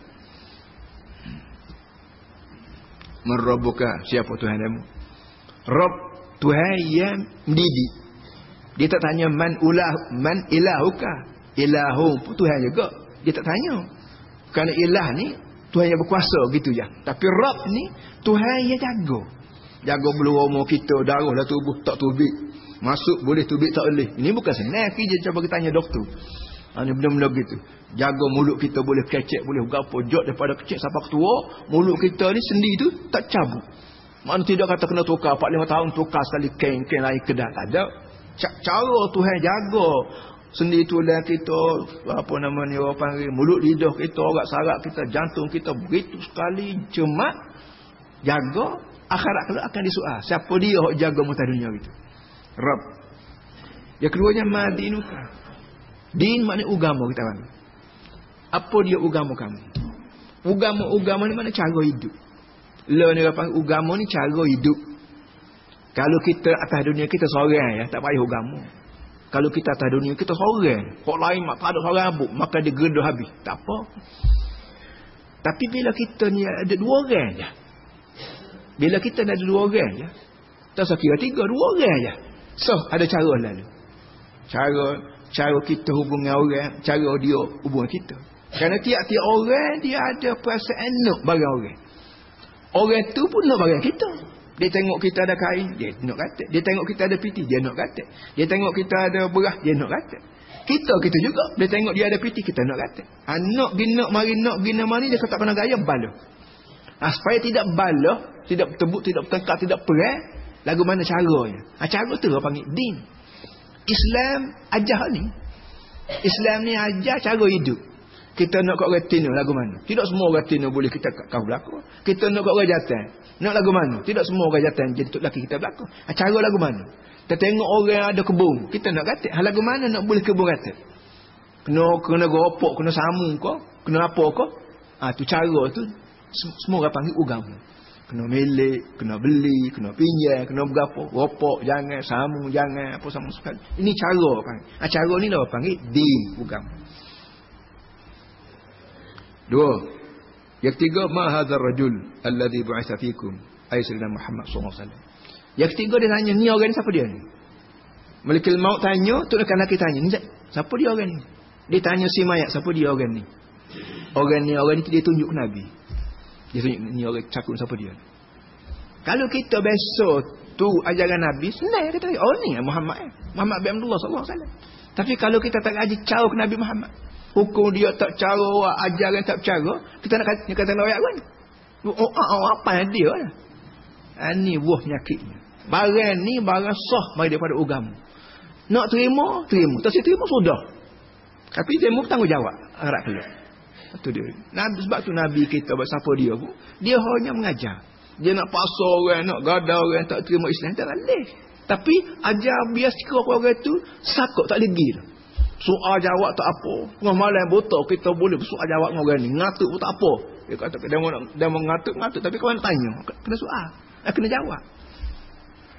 Merrobuka siapa Tuhan kamu? Rob Tuhan yang mendidik. Dia tak tanya man ulah man ilahuka. Ilahu Tuhan juga. Dia tak tanya. Kerana ilah ni Tuhan yang berkuasa gitu je. Tapi Rob ni Tuhan yang jaga. Jaga bulu roma kita, darah dah tubuh tak tubik. Masuk boleh tubik tak boleh. Ini bukan senang kerja cuba kita tanya doktor. Ha, ini benda-benda gitu. Jaga mulut kita boleh kecek, boleh gapo jod daripada kecil sampai tua. Mulut kita ni sendi tu tak cabut. Mana tidak kata kena tukar 4 5 tahun tukar sekali kain-kain lain kedah tak ada. Cara Tuhan jaga sendi tulang kita apa nama ni orang panggil mulut lidah kita orang sarap kita jantung kita begitu sekali cemat jaga akhirat kalau akan disoal siapa dia yang jaga muka dunia itu Rabb yang keduanya madinuka din maknanya agama kita kan apa dia agama kamu agama-agama ni mana cara hidup Lo ni apa agama ni cara hidup. Kalau kita atas dunia kita seorang ya, tak payah agama. Kalau kita atas dunia kita seorang, kok lain tak ada seorang abuk, maka dia gedah habis. Tak apa. Tapi bila kita ni ada dua orang je. Bila kita ada dua orang je. Tak usah kira tiga, dua orang je. So, ada cara lalu. Cara cara kita hubungi orang, cara dia hubungi kita. Kerana tiap-tiap orang dia ada perasaan nak bagi orang. Orang tu pun nak barang kita. Dia tengok kita ada kain, dia nak kata. Dia tengok kita ada piti, dia nak kata. Dia tengok kita ada beras, dia nak kata. Kita kita juga, dia tengok dia ada piti, kita nak kata. Ha, nak ginak mari nak gina mari dia kata pernah gaya bala. Ha, supaya tidak bala, tidak tebuk, tidak bertengkar, tidak perang, lagu mana caranya? Ha, cara tu orang panggil din. Islam ajar ni. Islam ni ajar cara hidup. Kita nak kat retina lagu mana? Tidak semua retina boleh kita kau berlaku. Kita nak kat orang jatan. Nak lagu mana? Tidak semua orang jatan jadi tok laki kita berlaku. Ah, cara lagu mana? Kita tengok orang ada kebun. Kita nak kata. Hal lagu mana nak boleh kebun kata? Kena kena gopak, kena samu kau, kena apa kau? Ah tu cara tu semua orang panggil agama. Kena milik, kena beli, kena pinjam, kena berapa, ropok jangan, samu jangan, apa sama sekali. Ini cara panggil. Ah cara ni lah panggil din agama. Dua. Yang ketiga, ma hadzal rajul alladhi bu'itsa fikum? Ai sayyidina Muhammad sallallahu alaihi wasallam. Yang ketiga dia tanya, ni orang ni siapa dia ni? Malaikat maut tanya, tu nak laki tanya, ni siapa dia orang ni? Dia tanya si mayat, siapa dia orang ni? Orang ni, orang ni dia tunjuk ke Nabi. Dia tunjuk ni orang cakap siapa dia. Kalau kita besok tu ajaran Nabi, senang kita oh ni Muhammad eh. Muhammad bin Abdullah wasallam. Tapi kalau kita tak aji jauh ke Nabi Muhammad, hukum dia tak cara ajaran tak cara kita nak kata kata ayat kan oh, oh, apa yang dia lah. ini buah penyakitnya barang ni barang sah mari daripada agama nak terima terima tak terima sudah tapi dia mesti tanggungjawab harap keluar itu dia Nabi, sebab tu Nabi kita siapa dia pun dia hanya mengajar dia nak paksa orang nak gada orang tak terima Islam tak boleh tapi ajar biasa orang itu sakut tak lagi dah Soal jawab tak apa. Tengah malam buta kita boleh soal jawab dengan orang ni. Ngatuk pun tak apa. Dia kata dia mau dia mau ngatuk ngatuk tapi kau tanya, kena soal. Nak kena jawab.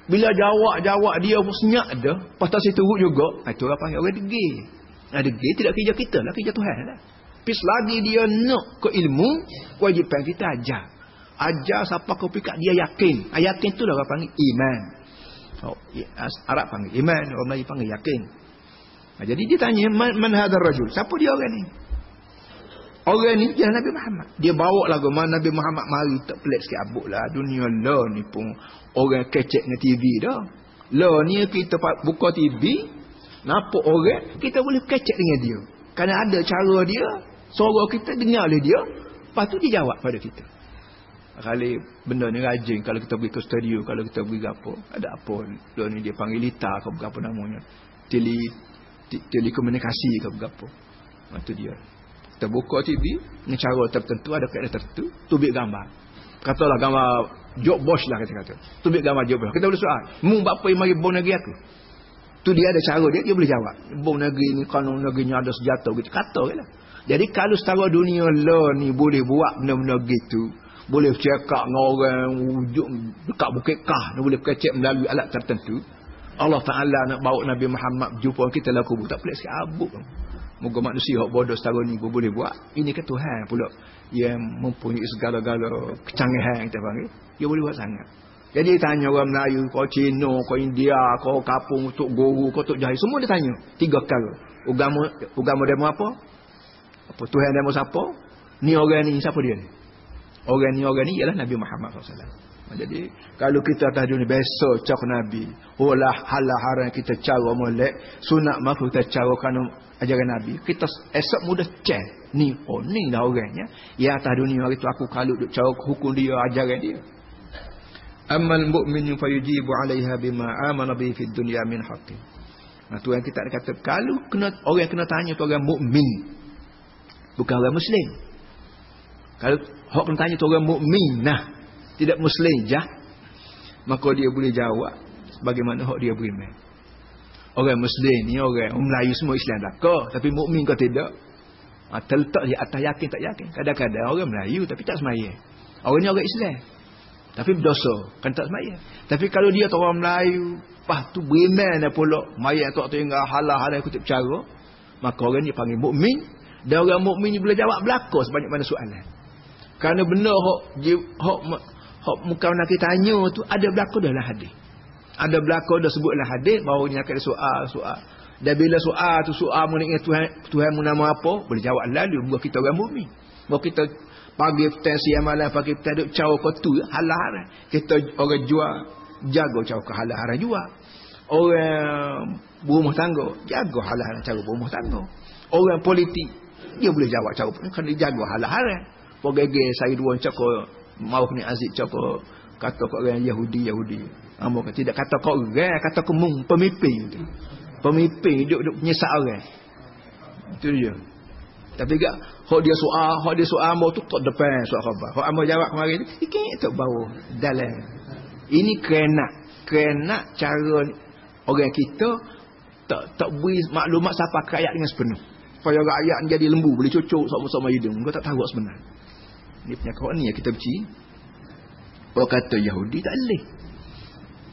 Bila jawab-jawab dia pun senyap dah, pasal situ juga, itu orang panggil orang degil. Nah, degil tidak kerja kita lah, kerja Tuhan lah. Pis lagi dia nak ke ilmu, kewajipan kita ajar. Ajar siapa kau pikat dia yakin. Ah, yakin tu lah orang panggil iman. Oh, Arab panggil iman, orang Melayu panggil yakin. Ha, jadi dia tanya, man, man hadar rajul? Siapa dia orang ni? Orang ni dia Nabi Muhammad. Dia bawa lagu mana Nabi Muhammad mari tak pelik sikit abuk lah. Dunia lah ni pun orang kecek dengan TV dah. Lah ni kita buka TV, nampak orang, kita boleh kecek dengan dia. Kerana ada cara dia, suara kita dengar oleh dia, lepas tu dia jawab pada kita. Kali benda ni rajin kalau kita pergi ke studio, kalau kita pergi apa, ada apa dia ni dia panggil lita ke apa namanya. Tele telekomunikasi ke apa. Itu dia. Kita buka TV, dengan cara tertentu ada kaedah tertentu, tubik gambar. Katalah gambar Job Bosch lah kata-kata. Tubik gambar Job Bosch. Kita boleh soal, "Mu apa yang mari bom negeri aku?" Tu dia ada cara dia, dia boleh jawab. Bom negeri ni kanun negeri ni ada senjata gitu. Kata je lah. Jadi kalau setara dunia lah ni boleh buat benda-benda gitu, boleh cekak dengan orang wujud dekat bukit kah boleh kecek melalui alat tertentu Allah Ta'ala nak bawa Nabi Muhammad jumpa kita lah kubur tak sikit abuk moga manusia yang bodoh setahun ni boleh buat. Ini ke Tuhan pula yang mempunyai segala-gala kecanggihan kita panggil. Dia boleh buat sangat. Jadi tanya orang Melayu kau Cina kau India kau kapung untuk guru kau untuk jahil semua dia tanya tiga kali agama agama demo apa apa Tuhan demo siapa ni orang ni siapa dia ni Orang ni orang ni ialah Nabi Muhammad SAW. Jadi kalau kita atas dunia biasa cak Nabi, olah halah haram kita cara molek, sunat makhluk kita cara kan ajaran Nabi. Kita esok mudah cek ni oh ni dah orangnya. Ya atas dunia itu aku kalau duk cara hukum dia ajaran dia. Amal mu'min fayujibu 'alaiha bima amana bihi fid dunya min haqqi. Nah tu yang kita kata kalau kena orang kena tanya tu orang mukmin. Bukan orang muslim. Kalau Hak kena tanya tu orang mukmin nah, tidak muslim jah. Maka dia boleh jawab bagaimana hak dia beriman. Orang muslim ni orang, Melayu semua Islam kau, tapi mukmin kau tidak. Ha, terletak dia atas yakin tak yakin. Kadang-kadang orang Melayu tapi tak semaya. Orang ni orang Islam. Tapi berdosa, kan tak semaya. Tapi kalau dia tu orang Melayu, pah tu beriman dah pula, mayat tak tinggal halah-halah kutip cara, maka orang ni panggil mukmin. Dan orang mukmin ni boleh jawab belaka sebanyak mana soalan. Kerana benda hok hok hok muka nak tanya tu ada berlaku dalam hadis. Ada berlaku dah sebutlah hadis bahawa ni akan soal soal. Dan bila soal tu soal ingat Tuhan Tuhan mu nama apa? Boleh jawab lalu buat kita orang mukmin. Buat kita pagi petang siang malam pagi petang duk caw kau tu haram. Kita orang jual jaga caw ke haram jual. Orang berumah tangga jaga halah haram cara berumah tangga. Orang politik dia boleh jawab cara pun. Kan dia jaga halah haram pogege saya dua cakap mau ni aziz cakap kata kau orang Yahudi Yahudi. Amo kata tidak kata kau orang kata kau mung pemimpin pemimpin duk duk penyesak orang. Itu dia. Tapi gak hok dia soal hok dia soal amo tu tak depan soal khabar. Hok amo jawab kemarin tu sikit tak bau dalam. Ini kena kena cara orang kita tak tak beri maklumat siapa rakyat dengan sepenuh supaya rakyat jadi lembu boleh cucuk sama-sama hidung kau tak tahu sebenarnya dia punya kawan ni yang kita benci. Kalau kata Yahudi tak boleh.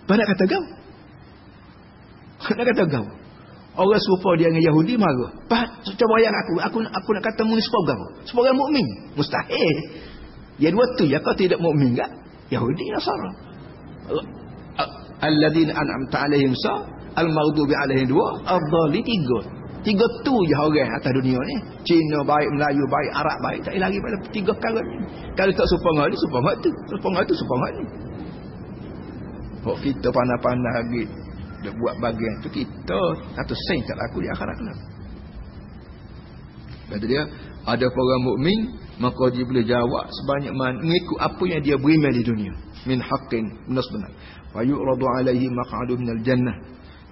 Apa nak kata kau? Nak kata kau? Orang serupa dia dengan Yahudi marah. Pak, cuba bayang aku. Aku aku nak kata mu ni serupa kau. Orang mukmin. Mustahil. Dia dua tu ya kau tidak mukmin kan? Yahudi Nasara. Alladzina an'amta alaihim sa al-maghdubi alaihim dua, ad-dhalli tiga. Tiga tu je orang atas dunia ni. Cina baik, Melayu baik, Arab baik. Tak lagi pada tiga perkara ni. Kalau tak supang ni, supang tu. Supang tu, supang ni. Kok kita pandai-pandai lagi. Dia buat bagian tu kita. Satu sen tak laku di akhirat kelak. Kata dia, ada orang mukmin maka dia boleh jawab sebanyak mana mengikut apa yang dia beriman di dunia min haqqin benar benar wa yu'radu alaihi maq'adu minal jannah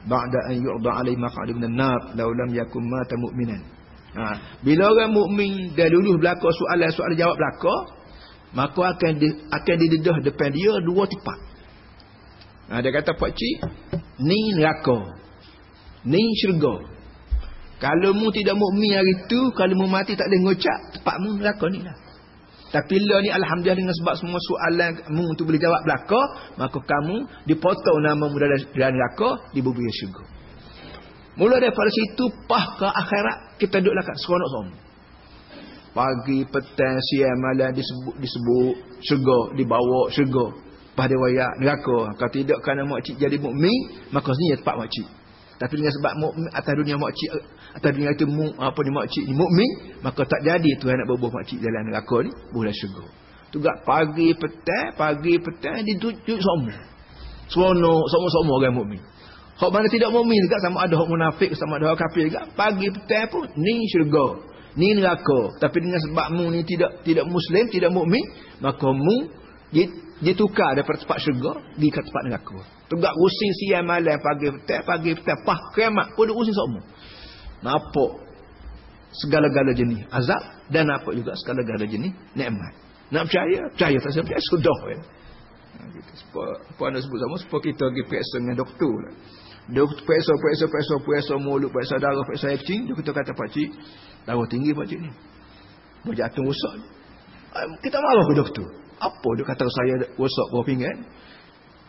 ba'da an yu'da alaihi maq'ad min an-nar law lam yakun mata mu'minan. Ha. Bila orang mukmin dah lulus belaka soalan soalan jawab belaka maka akan di, akan didedah depan dia dua tempat ha dia kata pak cik ni neraka ni syurga. Kalau mu tidak mukmin hari tu kalau mu mati tak boleh ngocak tempat mu neraka ni lah tapi la ni alhamdulillah dengan sebab semua soalan mu tu boleh jawab belaka, maka kamu dipotong nama mu dalam neraka di bumi syurga. Mula daripada situ pah ke akhirat kita duduklah kat seronok semua. Pagi, petang, siang, malam disebut disebut syurga, dibawa syurga. Pada wayak neraka. Kalau tidak kerana makcik jadi mukmin, maka sini tempat makcik. Tapi dengan sebab mukmin atas dunia makcik dunia itu mu, apa ni makcik ni mukmin, maka tak jadi Tuhan nak berbuah makcik dalam neraka ni, boleh syurga. Tugak pagi petang, pagi petang ditujuk semua. Seronok semua-semua orang mukmin. Hak mana tidak mukmin juga sama ada hak munafik sama ada hak kafir juga. Pagi petang pun ni syurga. Ni neraka. Tapi dengan sebab mu ni tidak tidak muslim, tidak mukmin, maka mu dia, dia tukar daripada tempat syurga pergi ke tempat neraka tegak rusing siang malam pagi petang pagi petang pah kiamat pun dia rusing semua nampak segala-gala jenis azab dan nampak juga segala-gala jenis nikmat nak percaya percaya tak percaya sudah ya. Ha, gitu. Apa anda sebut sama Sebab kita pergi periksa dengan doktor lah. Doktor periksa, periksa, periksa, periksa mulut, periksa darah, periksa acing. Dia kita kata pakcik, darah tinggi pakcik ni. Berjatuh rosak ni. Ah, kita marah ke doktor. Apa dia kata saya rosak bawah pinggan?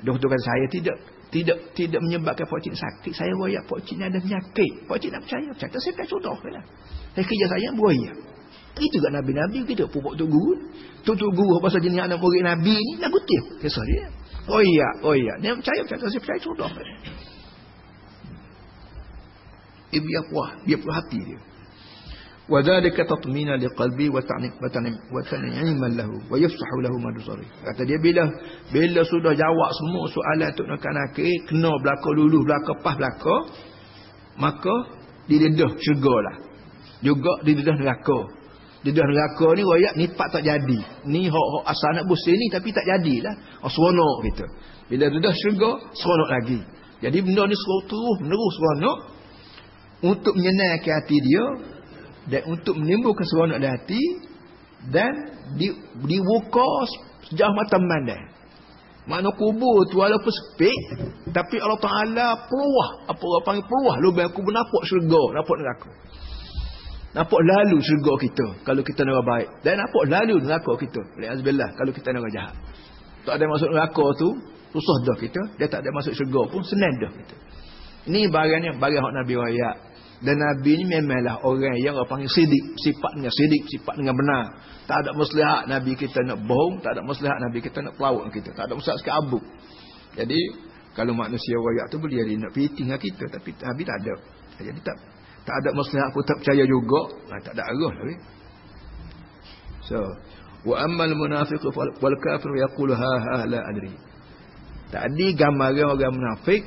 Doktor kata saya tidak tidak tidak menyebabkan pakcik sakit. Saya royak pakcik ni ada penyakit. Pakcik nak percaya. Percaya. Saya percaya contoh. Lah. Saya kerja saya beroyak. Itu juga Nabi-Nabi kita pupuk tu guru. Tu tu guru apa saja ni anak murid Nabi ni nak kutip. Kisah dia. Oh iya. Dia percaya, percaya. Saya percaya contoh. Ibu dia puas. Dia puas hati dia. وذلك تطمين لقلبي وتنعيما له ويفتح له ما دزري kata dia bila bila sudah jawab semua soalan tu nak nak kena belaka lulu belaka pas belaka maka didedah syurga lah juga didedah neraka Dedah neraka ni royak ni pak tak jadi. Ni hok hok asal nak busing ni tapi tak jadilah. Oh seronok gitu. Bila dedah syurga, seronok lagi. Jadi benda ni seronok terus menerus seronok untuk menyenangkan hati dia dan untuk menimbulkan seronok di hati dan di dibuka sejauh mata memandang. Mana kubur tu walaupun sepik tapi Allah Taala peluah apa orang panggil peluah lubang kubur nampak syurga, nampak neraka. Nampak lalu syurga kita kalau kita nak baik. Dan nampak lalu neraka kita. Alhamdulillah kalau kita nak jahat. Tak ada masuk neraka tu, susah dah kita. Dia tak ada masuk syurga pun senang dah kita. Ini barang ni barang hak Nabi rakyat. Dan Nabi ni memanglah orang yang orang panggil sidik. Sifatnya sidik, sifat dengan benar. Tak ada masalah Nabi kita nak bohong. Tak ada masalah Nabi kita nak pelawak kita. Tak ada masalah sikit abu. Jadi, kalau manusia rakyat tu boleh jadi nak piting dengan kita. Tapi Nabi tak ada. Jadi tak tak ada masalah aku tak percaya juga nah, tak ada arah lagi so wa ammal munafiq wal kafir yaqulu ha ha la adri tadi gambaran orang munafik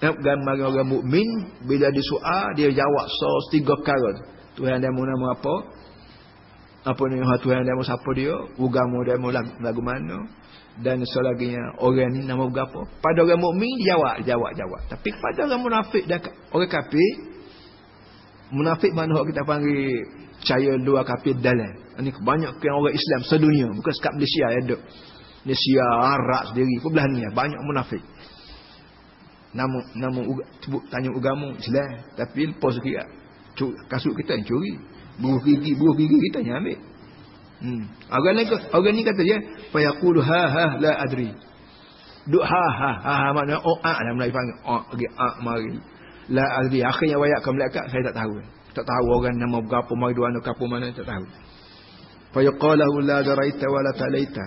gambaran orang mukmin bila disoal dia jawab so tiga kali Tuhan dia nama apa apa ni ha Tuhan dia siapa dia agama dia mau lagu mana dan selaginya orang ni nama apa pada orang mukmin jawab jawab jawab tapi pada orang munafik dan orang kafir Munafik mana orang kita panggil percaya dua kafir dalam. Ini kebanyakan orang Islam sedunia. Bukan sekat Malaysia ya ada. Malaysia, Arab sendiri. Pun belah ni ya. Banyak munafik. Nama, nama sebut tanya agama Islam. Tapi lepas kira. Kasut kita yang curi. Buruh gigi, buruh gigi kita yang ambil. Hmm. Orang, ni, orang ni kata dia. Fayaqulu ha ha la adri. Duk ha ha ha ha. Maknanya oh ah. Lah Melayu panggil. Oh, okay, ah, mari la adri akhirnya wayak ke malaikat saya tak tahu tak tahu orang nama berapa mai dua anak kapur mana tak tahu fa yaqalahu la daraita wa la talaita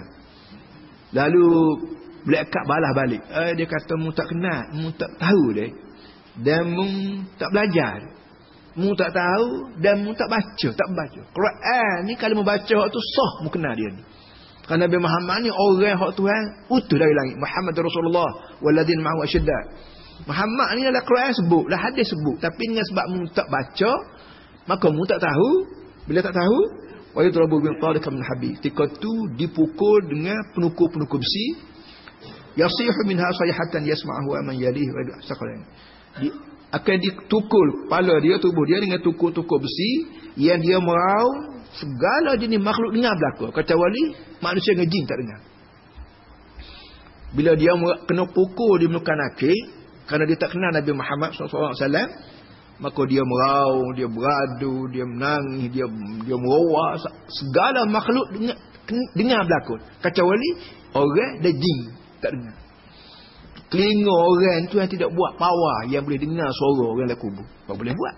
lalu malaikat balas balik eh, dia kata mu tak kenal mu tak tahu dia dan mu tak belajar mu tak tahu dan mu tak baca tak baca Quran ni kalau mu baca tu sah mu kenal dia ni kerana Nabi Muhammad ni orang hak Tuhan utuh dari langit Muhammad Rasulullah waladzina ma'hu asyiddah Muhammad ni adalah Quran sebut, lah hadis sebut. Tapi dengan sebab mu tak baca, maka mu tak tahu. Bila tak tahu, wa yudrabu bil tariq min habib. Ketika tu dipukul dengan penukul-penukul besi. Yasihu minha sayhatan yasma'hu man yalih saqalan. Di, akan ditukul kepala dia tubuh dia dengan tukul-tukul besi yang dia merau segala jenis makhluk dengar belaka. Kecuali manusia dengan jin tak dengar. Bila dia kena pukul di muka nakik kerana dia tak kenal Nabi Muhammad SAW maka dia merau dia beradu dia menangis dia dia meroa segala makhluk dengar dengar berlakon kecuali orang dan jin tak dengar telinga orang tu yang tidak buat power yang boleh dengar suara orang dalam kubur apa boleh buat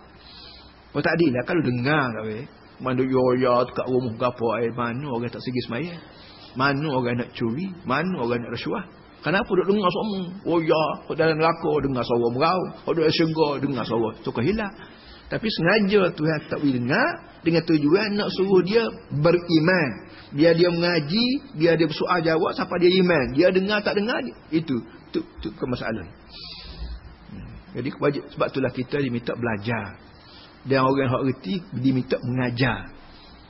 apa tak adil lah kalau dengar tak boleh mana yoya dekat rumah ke eh, mana orang tak segi semaya mana orang nak curi mana orang nak rasuah Kenapa duk dengar semua? Oh ya, dalam neraka dengar suara merau. Oh dalam syurga dengar suara suka hilang. Tapi sengaja Tuhan tak boleh dengar dengan tujuan nak suruh dia beriman. Biar dia mengaji, biar dia bersoal jawab sampai dia iman. Dia dengar tak dengar itu itu itu bukan masalah. Hmm. Jadi sebab itulah kita diminta belajar. Dan orang yang reti diminta mengajar.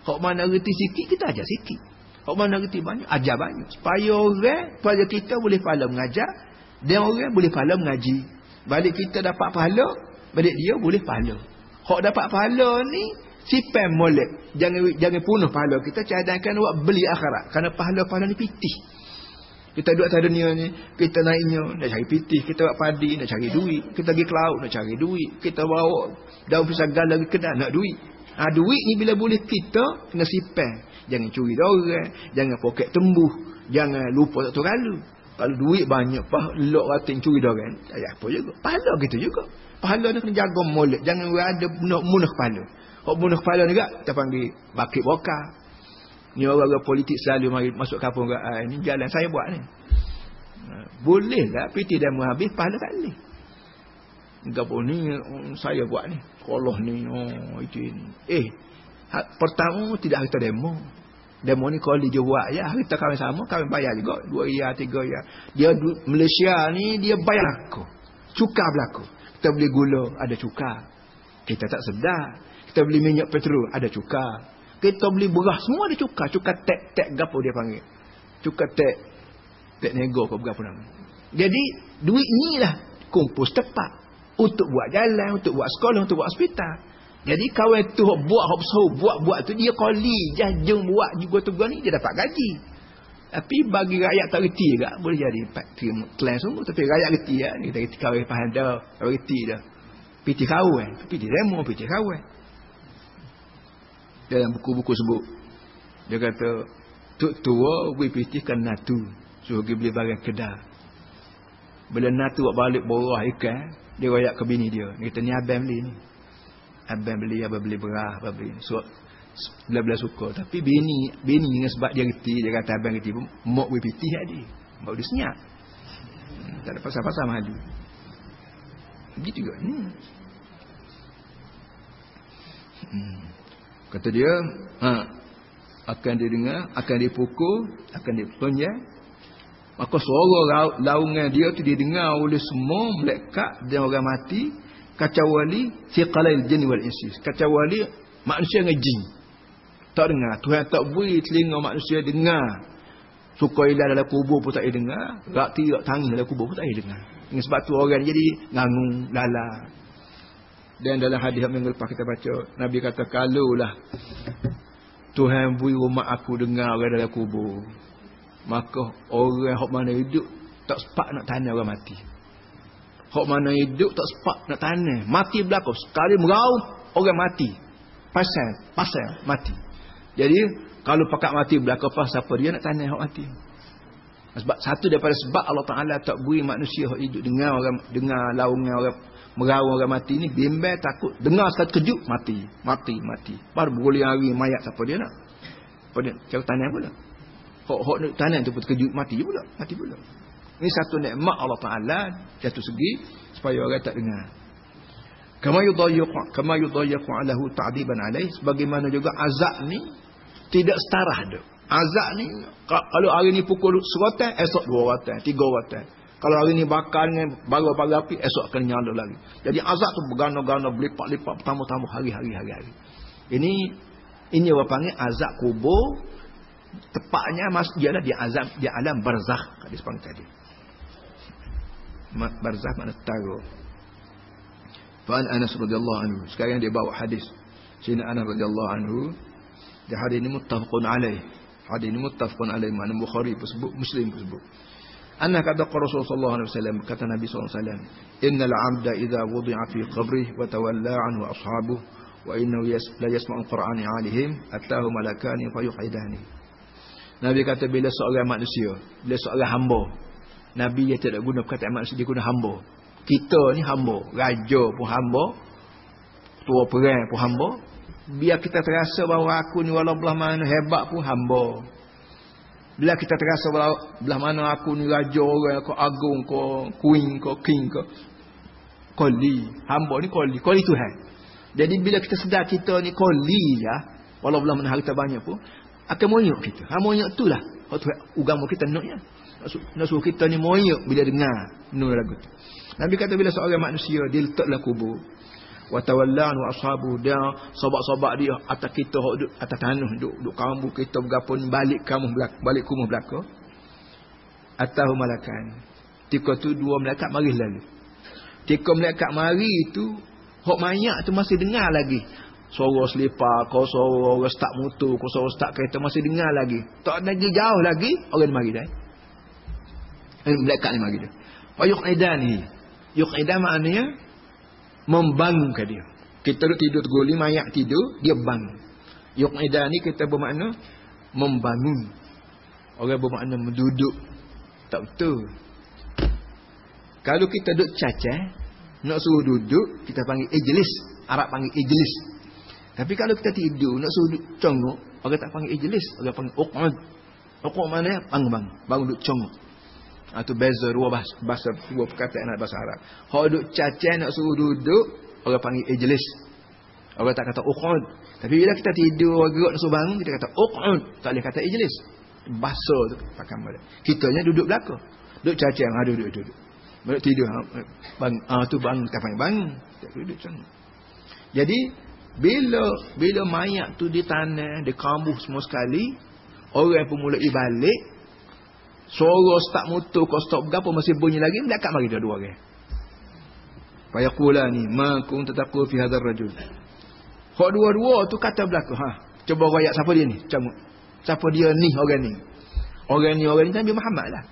Hak mana reti sikit kita ajar sikit. Hak mana reti banyak, ajar banyak. Supaya orang, supaya kita boleh pahala mengajar, dan orang boleh pahala mengaji. Balik kita dapat pahala, balik dia boleh pahala. Hak dapat pahala ni, sipan molek. Jangan jangan punuh pahala kita, cadangkan buat beli akhirat. Kerana pahala-pahala ni pitih. Kita duduk atas dunia ni, kita naiknya nak cari pitih, kita buat padi nak cari duit, kita pergi ke laut nak cari duit, kita bawa daun pisang galah ke kedai nak duit. Ha, duit ni bila boleh kita kena sipan. Jangan curi orang, jangan poket tembuh, jangan lupa tak terlalu. Kalau duit banyak, lok rating curi orang, ya apa juga. Pahala gitu juga. Pahala ni kena jaga molek, jangan ada munah kepala. Hak munah kepala juga, kita panggil bakit bokar. Ni orang-orang politik selalu mari masuk kampung ke ah, ni jalan saya buat ni. Ha, boleh lah PT demo habis pahala tak boleh. Gapo ni oh, saya buat ni. Koloh ni oh itu ini. Eh pertama tidak kita demo. Demo ni kalau dia buat ya kita kawin sama kawin bayar juga dua ya tiga ya. Dia Malaysia ni dia bayar aku. Cukai berlaku. Kita beli gula ada cukai. Kita tak sedar. Kita beli minyak petrol ada cukai. Kita beli beras semua ada cukai. Cukai tek-tek gapo dia panggil. Cukai tek. Tek nego ke berapa nama. Jadi duit ni lah kumpul tepat. Untuk buat jalan, untuk buat sekolah, untuk buat hospital. Jadi kawan tu buat hop buat-buat tu dia koli jajung buat juga tu ni dia dapat gaji. Tapi bagi rakyat tak reti juga boleh jadi klan semua tapi rakyat reti ya kita reti kawan faham dah reti dah. Piti kawan, piti demo, piti kawan dalam buku-buku sebut dia kata tuk tua we pitihkan natu suruh pergi beli barang kedai bila natu buat balik borah ikan dia royak ke bini dia. Dia kata ni abang beli ni. Abang beli abang beli berah abang beli. So bila-bila suka. Tapi bini bini dengan sebab dia reti dia kata abang reti pun mok we pitih tadi mok dia senyap. Hmm, tak ada pasal-pasal mahal begitu juga. Hmm. Hmm. Kata dia, ha, akan didengar, akan dipukul, akan dipenyai. Maka suara laungan dia tu didengar oleh semua malaikat dan orang mati. Kacau wali, siqalail jin wal insis. Kacau wali, manusia dengan jin. Tak dengar. Tuhan tak beri telinga manusia dengar. Suka ilah dalam kubur pun tak dengar. Rak tirak tangi dalam kubur pun tak dengar. Sebab tu orang jadi ngangung, lala. Dan dalam hadis minggu lepas kita baca, Nabi kata, lah Tuhan bui rumah aku dengar orang dalam kubur. Maka orang yang mana hidup, tak sepak nak tanya orang mati. Hak mana hidup, tak sepak nak tanya. Mati belakang. Sekali merau, orang mati. Pasal, pasal, mati. Jadi, kalau pakat mati belakang, apa siapa dia nak tanya hak mati. Sebab satu daripada sebab Allah Ta'ala tak bui manusia hidup dengar orang dengar laungan orang Merau orang mati ni bimbang takut. Dengar satu kejut mati. Mati mati. Baru boleh hari mayat siapa dia nak? Apa dia cara tanya pula? Hok hok nak tanya tu terkejut mati pula mati pula. Ini satu nikmat Allah Taala satu segi supaya orang tak dengar. Kama yudayyiq kama yudayyiq alahu ta'diban alaih sebagaimana juga azab ni tidak setara dah azab ni kalau hari ni pukul serotan esok dua rotan tiga rotan kalau hari ni bakar dengan bara-bara api, esok akan nyala lagi. Jadi azab tu bergana-gana, berlipat-lipat, bertambah-tambah hari-hari. hari-hari. Ini ini apa panggil azab kubur. Tepatnya mas ialah dia azab dia alam barzakh kat depan tadi. Barzakh makna taruh. Fa'an Anas radhiyallahu anhu. Sekarang dia bawa hadis. Sina Anas radhiyallahu anhu. Dia hadis ini muttafaqun alaih. Hadis ini muttafaqun alaih. Mana Bukhari pun sebut, Muslim pun sebut. Anna kata Rasulullah wasallam kata Nabi wasallam innal 'abda idza wudi'a fi qabrihi wa tawalla 'anhu ashabuhu wa innahu la yasma'u al-Qur'ana 'alaihim atahu malakani fayuhidani Nabi kata bila seorang manusia bila seorang hamba Nabi dia tidak guna perkataan manusia dia guna hamba. Kita ni hamba raja pun hamba tua perang pun hamba. Biar kita terasa bahawa aku ni walau belah mana hebat pun hamba bila kita terasa belah mana aku ni raja orang ko agung ko queen ko king ko koli hamba ni koli koli Tuhan. Jadi bila kita sedar kita ni koli ya, walau belah mana harta banyak pun akan monyok kita. Ha monyok itulah waktu agama kita naknya. Nak suruh kita ni monyok bila dengar menurut lagu tu. Nabi kata bila seorang manusia dia letaklah kubur. Wa tawallan wa ashabu dia sobak-sobak dia atas kita duk atas tanah duk duk kamu kita bergapo balik kamu balik kumah belaka. Atahu malakan tika tu dua malaikat mari lalu. Tika malaikat mari itu hok mayat tu masih dengar lagi. Suara selipar kau suara orang start motor kau suara start kereta masih dengar lagi. Tak lagi jauh lagi orang mari dah eh, malaikat ni mari dah. Wa yuqidani. Yuqidan maknanya membangunkan dia. Kita duduk tidur terguli, mayat tidur, dia bangun. Yuqidah ni kita bermakna membangun. Orang bermakna menduduk. Tak betul. Kalau kita duduk cacah, nak suruh duduk, kita panggil ijlis. Arab panggil ijlis. Tapi kalau kita tidur, nak suruh duduk congok, orang tak panggil ijlis. Orang panggil uqad. Uqad mana? Bangun-bangun. Bangun duduk congok. Ha, beza dua bahasa, dua perkataan bahasa Arab. Hak duduk cacah nak suruh duduk, orang panggil ijlis. Orang tak kata uqud. Tapi bila kita tidur, orang gerak nak suruh bangun, kita kata uqud. Tak boleh kata ijlis. Bahasa tu pakai. Kita nya duduk belakang. Duduk cacah, ha, duduk, duduk. Duduk tidur. Ha, bang, ah ha, tu bangun, kita panggil bangun. Tak duduk macam Jadi, bila bila mayat tu di tanah, di kambuh semua sekali, orang pun mulai balik, Suara start motor kau stop berapa masih bunyi lagi dekat mari dia dua orang. Fayaqula ni ma kun tataqu fi hadzal rajul. Hak dua-dua tu kata belaka ha. Cuba royak siapa dia ni? Camuk. Siapa dia ni orang ni? Orang ni orang ni Nabi Muhammad lah.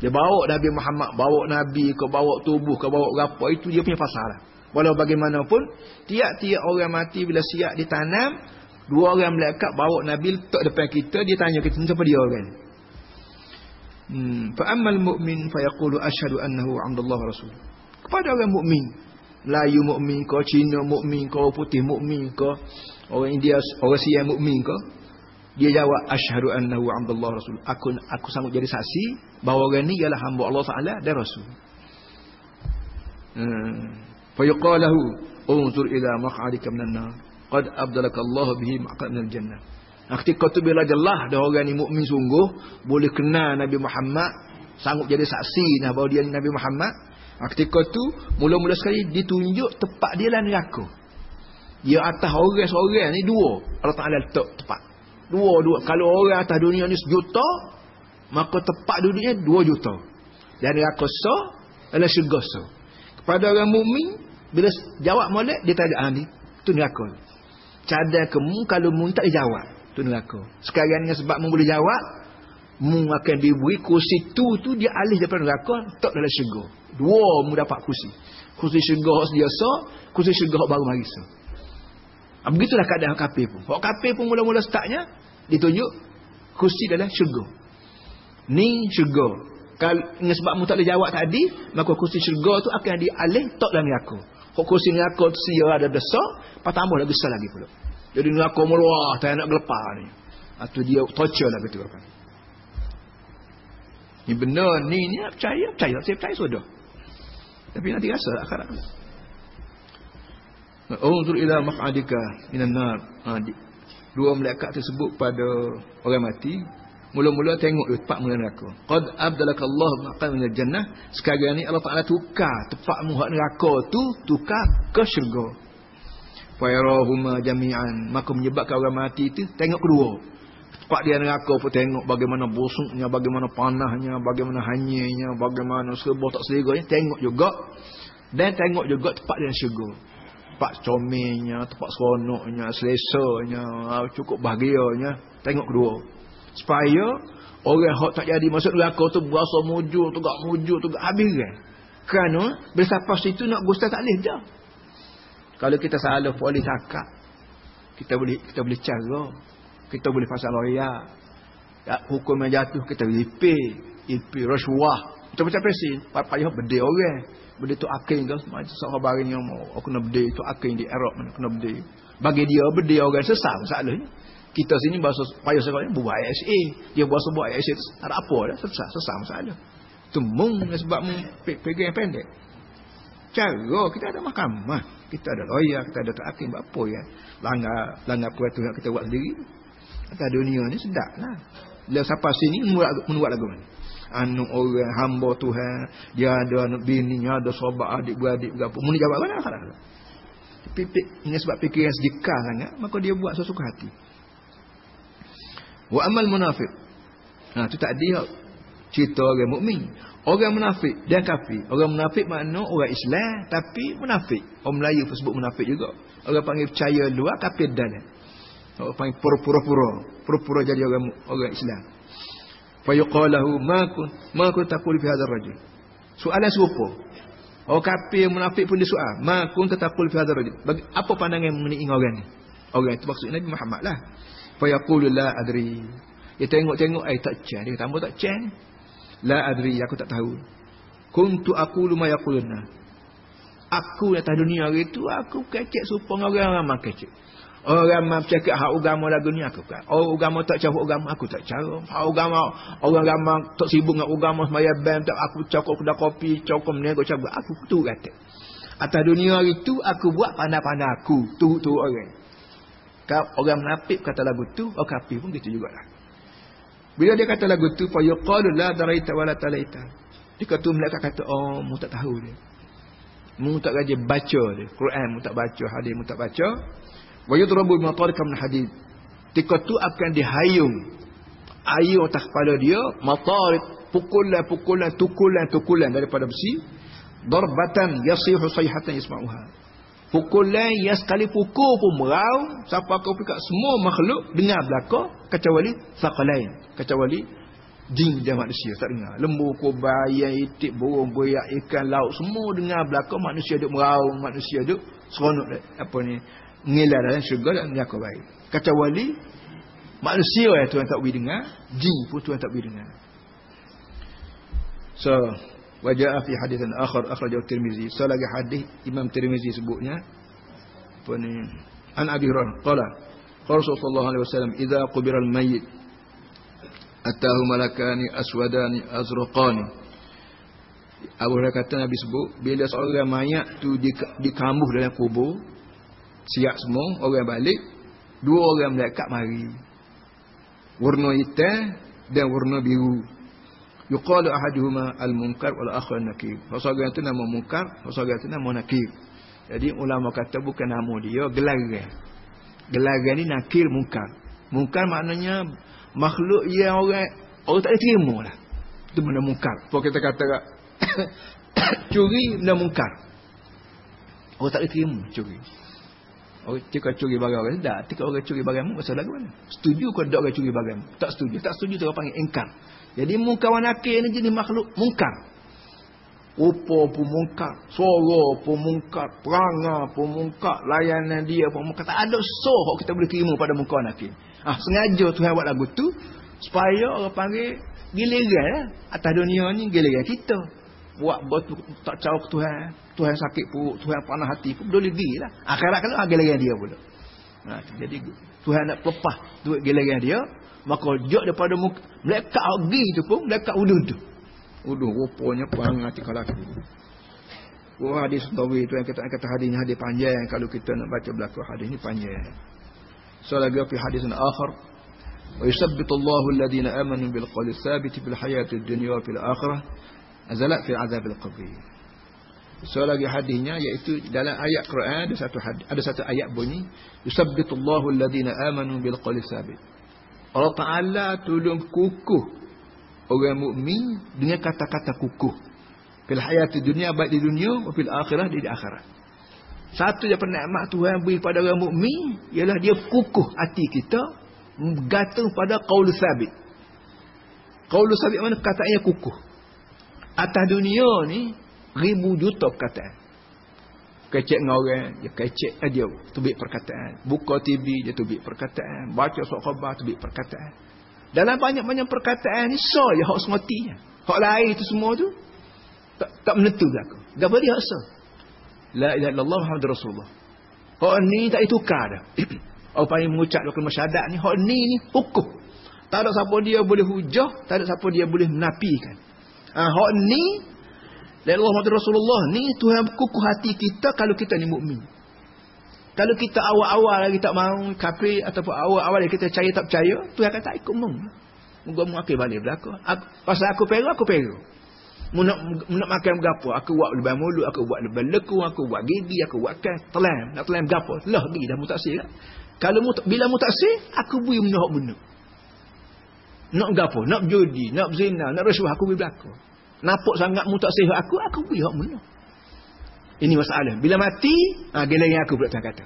Dia bawa Nabi Muhammad, bawa Nabi ke bawa tubuh ke bawa apa itu dia punya pasal lah. Walau bagaimanapun tiap-tiap orang mati bila siap ditanam, dua orang malaikat bawa Nabi letak depan kita, dia tanya kita siapa dia orang ni. Hmm. Fa ammal mu'min fa yaqulu asyhadu annahu 'abdullah rasul. Kepada orang mukmin, Melayu mukmin ke, Cina mukmin ke, putih mukmin ke, orang India, orang Siam mukmin ke, dia jawab asyhadu annahu 'abdullah rasul. Aku aku sanggup jadi saksi bahawa orang ni ialah hamba Allah Taala dan rasul. Hmm. Fa yuqalahu unzur ila maq'adika minan nar. Qad abdalaka Allah bihi maq'ad minal jannah. Ketika tu bila jelas dah orang ni mukmin sungguh boleh kenal Nabi Muhammad, sanggup jadi saksi nah bahawa dia Nabi Muhammad. Ketika tu mula-mula sekali ditunjuk tempat dia lah neraka. Dia atas orang seorang ni dua. Allah Taala letak tempat. Dua dua. Kalau orang atas dunia ni sejuta, maka tempat duduknya dua juta. Dan neraka so adalah syurga so. Kepada orang mukmin bila jawab molek dia tanya ah ni, tu neraka. Cadang kamu kalau mu tak dijawab tu neraka. Sekarang dengan sebab mu boleh jawab, mu akan diberi kursi tu tu dia alih daripada neraka tak dalam syurga. Dua mu dapat kursi. Kursi syurga hak biasa, kursi syurga baru mari so. Ha, begitulah keadaan kafir pun. Hak kafir pun mula-mula startnya ditunjuk kursi dalam syurga. Ni syurga. Kalau dengan sebab mu tak boleh jawab tadi, maka kursi syurga tu akan dialih tak dalam neraka. Hak kursi neraka tu sia ada besar, patambah lagi besar lagi pula. Jadi neraka meluah tak nak gelepar ni. Atau dia torture lah betul kan. Ni benar ni ni nak percaya, percaya, saya percaya sudah. Tapi nanti rasa akhirat. Unzur ila maq'adika minan nar. Ha, dua malaikat tersebut pada orang mati mula-mula tengok dia tempat mula neraka. Qad abdalaka Allah maqam minal jannah. Sekarang ni Allah Taala tukar tempat mu neraka tu tukar ke syurga fayrahuma jami'an. Maka menyebabkan orang mati itu tengok kedua. Tempat dia neraka pun tengok bagaimana busuknya bagaimana panahnya bagaimana hanyanya bagaimana serba tak seleranya tengok juga. Dan tengok juga tempat dia syurga. Tempat comelnya tempat seronoknya selesanya cukup bahagianya. Tengok kedua. Supaya orang hak tak jadi masuk neraka tu berasa mujur tu gak mujur tu habis kan? Kerana bila sampai situ nak gustar tak boleh dah kalau kita salah boleh cakap. Kita boleh kita boleh cara. Kita boleh pasal loya. Ya, hukum yang jatuh kita boleh pay. Ipi rasuah. Kita macam pesin. Payah berde orang. Berde tu aking tu. Macam seorang yang mau. Aku nak berde tu aking di Arab mana. Aku nak berde. Bagi dia berde orang sesat masalahnya. Kita sini bahasa payah sekarang buat ISA. Dia buat ISA tu ada apa dah. Sesat. Sesat masalah. Temung sebab pegang pendek. Cara kita ada mahkamah kita ada lawyer, kita ada hakim apa ya. Langgar langgar peraturan kita buat sendiri. Kata dunia ni sedap lah. Bila sampai sini menuat lagu ni. Anu orang hamba Tuhan, dia ada anak bini, ada sobat adik beradik berapa. Muni jawab mana salah. Tapi dengan sebab fikiran sedekah sangat maka dia buat sesuka hati wa amal munafiq ha tu tak dia cerita orang mukmin. Orang munafik dia kafir. Orang munafik makna orang Islam tapi munafik. Orang Melayu pun sebut munafik juga. Orang panggil percaya luar kafir dalam orang panggil pura-pura pura-pura jadi orang orang Islam. Fa yuqalahu ma kun ma kun taqul fi hadzal rajul. Soalan serupa. Orang kafir munafik pun dia soal ma kun taqul fi hadzal rajul. Bagi apa pandangan mengenai orang ni? Orang itu maksud Nabi Muhammad lah. Fa yaqulu la adri. Dia tengok-tengok ai tak chan dia kata tak chan La adri aku tak tahu. Kuntu aku luma yaquluna. Aku atas dunia hari itu aku kecek supaya orang ramai kecek. Orang ramai bercakap hak agama lagu ni aku kan. Orang agama tak cakap agama aku tak cara. Hak agama orang ramai tak sibuk dengan agama semaya band tak aku cakap kedai kopi, cakap aku cakap aku tu kata. Atas dunia hari itu aku buat pandai-pandai aku. Tu tu orang. Kau orang menafik kata lagu tu, orang kafir pun gitu jugalah. Bila dia kata lagu tu fa yuqalu la daraita wala talaita. Dia kata mereka kata oh mu tak tahu dia. Mu tak gaji baca dia. Quran mu tak baca, hadis mu tak baca. Wa yudrabu bi min hadid. Tika tu akan dihayung. Ayung atas kepala dia matarik pukulan-pukulan tukulan-tukulan daripada besi. Darbatan yasihu sayhatan yasma'uha. Pukulan yang sekali pukul pun merau. Siapa kau pikat semua makhluk dengar belaka kecuali saqalain kecuali jin dan manusia tak dengar. Lembu kubai yang itik burung buaya ikan laut semua dengar belaka manusia duk merau manusia duk seronok apa ni ngilar dalam syurga dan neraka baik. Kecuali manusia yang Tuhan tak boleh dengar jin pun Tuhan tak boleh dengar. So Wajah fi hadithan akhar akhrajahu Tirmizi. So lagi hadis Imam Tirmizi sebutnya apa ni? An Abi Hurairah sallallahu alaihi wasallam idza qubira al-mayyit atahu malakani aswadani azraqani. Abu Hurairah kata Nabi sebut bila seorang mayat tu dikambuh dalam kubur siap semua orang balik dua orang malaikat mari warna hitam dan warna biru yuqalu ahaduhuma al-munkar wal akhar nakir. Seorang itu nama munkar, seorang itu nama nakir. Jadi ulama kata bukan nama dia, gelaran. Gelaran ni nakir munkar. Munkar maknanya makhluk yang orang orang tak terima lah. Itu benda munkar. Kalau kita kata curi benda munkar. Orang tak terima curi. Orang cakap curi barang orang tak. Ketika orang curi barang mu, masalah ke mana? Setuju kau tak orang curi barang Tak setuju. Tak setuju tu orang panggil engkar. Jadi munkar wa nakir ni jenis makhluk munkar. Rupa pun munkar, suara pun munkar, perangai pun munkar, layanan dia pun munkar. Tak ada soh kita boleh terima pada munkar wa nakir. Ah, sengaja Tuhan buat lagu tu supaya orang panggil giliran lah. Atas dunia ni giliran kita. Buat batu tak ke Tuhan. Tuhan sakit pun, Tuhan panah hati pun boleh pergi lah. Akhirat kalau ah, giliran dia pula. Ha, jadi Tuhan nak pelepah duit giliran dia, maka jauh daripada muka mereka pergi tu pun mereka udun tu. Udun rupanya perang hati kalau aku. Wah hadis tawi tu yang kata kata hadis ni hadis panjang. Kalau kita nak baca belakang hadis ni panjang. So lagi fi hadis akhar wa yusabbitu Allahu alladhina amanu bil hayati dunya wa fil akhirah azalat fi azab al qabr. So lagi hadisnya iaitu dalam ayat Quran ada satu hadis, ada satu ayat bunyi yusabbitu Allahu alladhina amanu bil qawli thabit Allah Ta'ala tolong kukuh orang mukmin dengan kata-kata kukuh. Fil hayati dunia baik di dunia fil akhirah di, di akhirat. Satu yang nikmat Tuhan beri pada orang mukmin ialah dia kukuh hati kita bergantung pada qaul sabit. Qaul sabit mana katanya kukuh. Atas dunia ni ribu juta perkataan kecek dengan orang dia kecek dia tubik perkataan. Buka TV dia tubik perkataan. Baca surat khabar tubik perkataan. Dalam banyak-banyak perkataan ni so je hak semotinya hak lain itu semua tu tak, tak menentu berlaku gapa dia hak so la ilaha illallah muhammad rasulullah. Hak ni tak ditukar dah. Apa yang mengucap dalam masyarakat ni hak ni ni hukum. Tak ada siapa dia boleh hujah tak ada siapa dia boleh menapikan ha, hak ni dan Allah Muhammad Rasulullah ni Tuhan kukuh hati kita kalau kita ni mukmin. Kalau kita awal-awal lagi tak mau kafir ataupun awal-awal kita percaya tak percaya, Tuhan kata ikut mu. Moga mu akhir balik belaka. Pasal aku peru aku peru. Mu nak, nak makan berapa? Aku buat lebih mulut, aku buat lebih leku, aku buat gigi, aku buat kan. Telan. Nak telan berapa? Lah pergi dah mutaksir kan? Kalau mut, bila mutaksir, aku benda hak benda. Nak gapo? Nak judi, nak zina, nak rasuah, aku beri belakang. Nampak sangat mutaksir aku, aku beri hak benda. Ini masalah. Bila mati, ha, gila aku pula kata.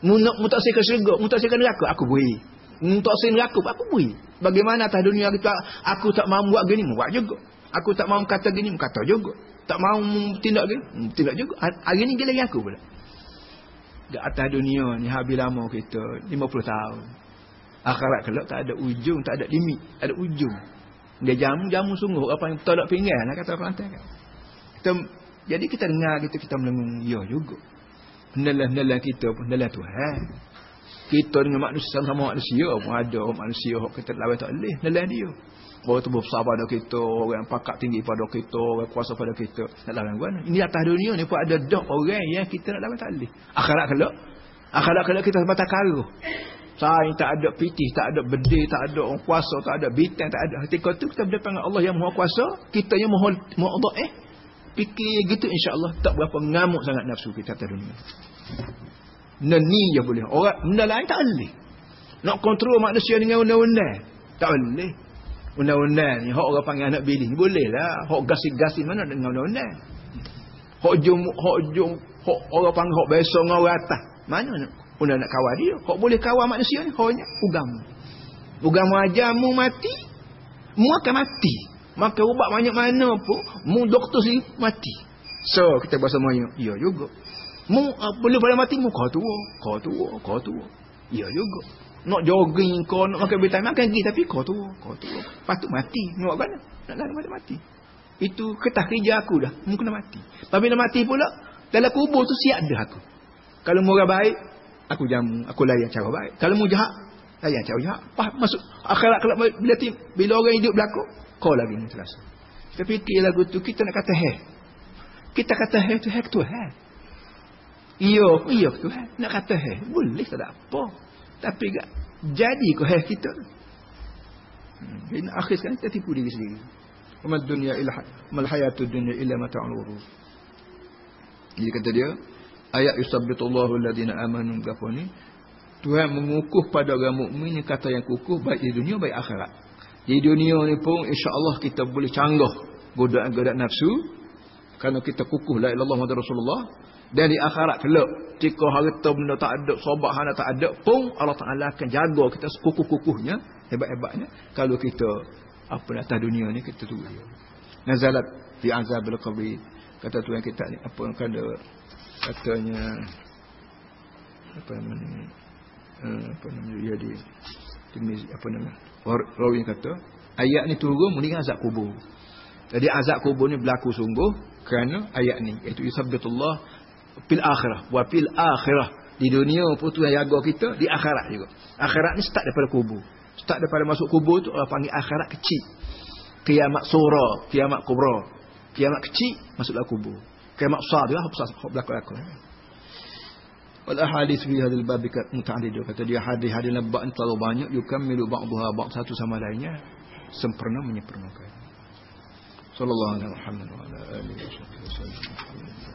Mu nak mutaksir ke syurga, mutaksir ke neraka, aku beri. Mutaksir neraka, aku beri. Bagaimana atas dunia kita, aku tak mahu buat gini, buat juga. Aku tak mau kata gini, kata juga. Tak mau tindak gini, tindak juga. Hari ni gila aku pula. Di atas dunia ni habis lama kita 50 tahun. Akhirat kelak tak ada ujung, tak ada limit, tak ada ujung. Dia jamu-jamu sungguh apa yang tolak pinggan nak kata orang kan. Kita jadi kita dengar kita kita melengung ya juga. Nelah-nelah kita pun nelah Tuhan. Kita dengan manusia sama manusia pun ada manusia hok kita lawan tak leh nelah dia. Orang tu besar pada kita, orang pakak tinggi pada kita, orang kuasa pada kita. Nak lawan gua. Ini atas dunia ni pun ada dok orang yang kita nak lawan tak leh. Akhirat kelak. Akhirat kelak kita sebatas kara. Sain tak ada pitih, tak ada bedil, tak ada orang kuasa, tak ada bintang, tak ada. Ketika tu kita berdepan dengan Allah yang maha kuasa, kita yang maha, maha eh. Fikir gitu insya-Allah tak berapa ngamuk sangat nafsu kita atas dunia. Nani je boleh. Orang benda lain tak boleh. Nak kontrol manusia dengan undang-undang. Tak boleh. Undang-undang ni hak orang panggil anak bini boleh lah. Hak gasi-gasi mana dengan undang-undang. Hak jum hak jum hak orang panggil hak dengan orang atas. Mana nak undang nak kawal dia? Hak boleh kawal manusia ni haknya ugam. Ugam ajamu mati. Mu akan mati. Maka ubat banyak mana pun mu doktor si mati. So kita bahasa Melayu, ya juga. Mu uh, boleh pada mati mu kau tua, kau tua, kau tua. Ya juga. Nak jogging kau nak makan vitamin makan gigi tapi kau tua, kau tua. Patut mati. Nak mana? Nak lalu mati mati. Itu ketah kerja aku dah. Mu kena mati. Tapi nak mati pula dalam kubur tu siap dah aku. Kalau mu baik, aku jamu, aku layan cara baik. Kalau mu jahat, layan cara jahat. Pas masuk akhirat kalau bila tim, bila orang hidup berlaku, kau lagi ni selasa. Kita fikir lagu tu kita nak kata heh. Kita kata heh tu heh tu heh. Iyo, iyo tu heh. Nak kata heh, boleh tak apa. Tapi gak jadi ke heh kita. Hmm. Akhir sekarang kita tipu diri sendiri. Amal dunia ila mal hayatud dunia illa mata'ul ghurur. Jadi kata dia, ayat yusabbitullahu alladhina amanu gapo ni? Tuhan mengukuh pada orang mukmin yang kata yang kukuh baik di dunia baik akhirat. Di dunia ni pun insya-Allah kita boleh canggah godaan-godaan nafsu. Kerana kita kukuh la ilaha illallah Rasulullah. Dan di akhirat kelak jika harta benda tak ada sobat hana tak ada pun Allah Taala akan jaga kita sekukuh-kukuhnya hebat-hebatnya. Kalau kita apa atas dunia ni kita tu nazalat fi azabil qabri kata tuan kita ni apa kata katanya apa namanya apa namanya dia di Tirmizi apa nama rawi kata ayat ni turun mending azab kubur. Jadi azab kubur ni berlaku sungguh kerana ayat ni iaitu isabatullah fil akhirah wa fil akhirah. Di dunia pun tu yang jaga kita di akhirat juga. Akhirat ni start daripada kubur. Start daripada masuk kubur tu orang panggil akhirat kecil. Kiamat sura kiamat kubra. Kiamat kecil masuklah kubur kiamat besar dia besar berlaku-laku wal ahadits fi hadzal bab muta'addid kata dia hadis-hadis nabak terlalu banyak yukammilu ba'daha ba'd satu sama lainnya. Sempurna menyempurnakan. Sallallahu alaihi wa ala alihi wasallam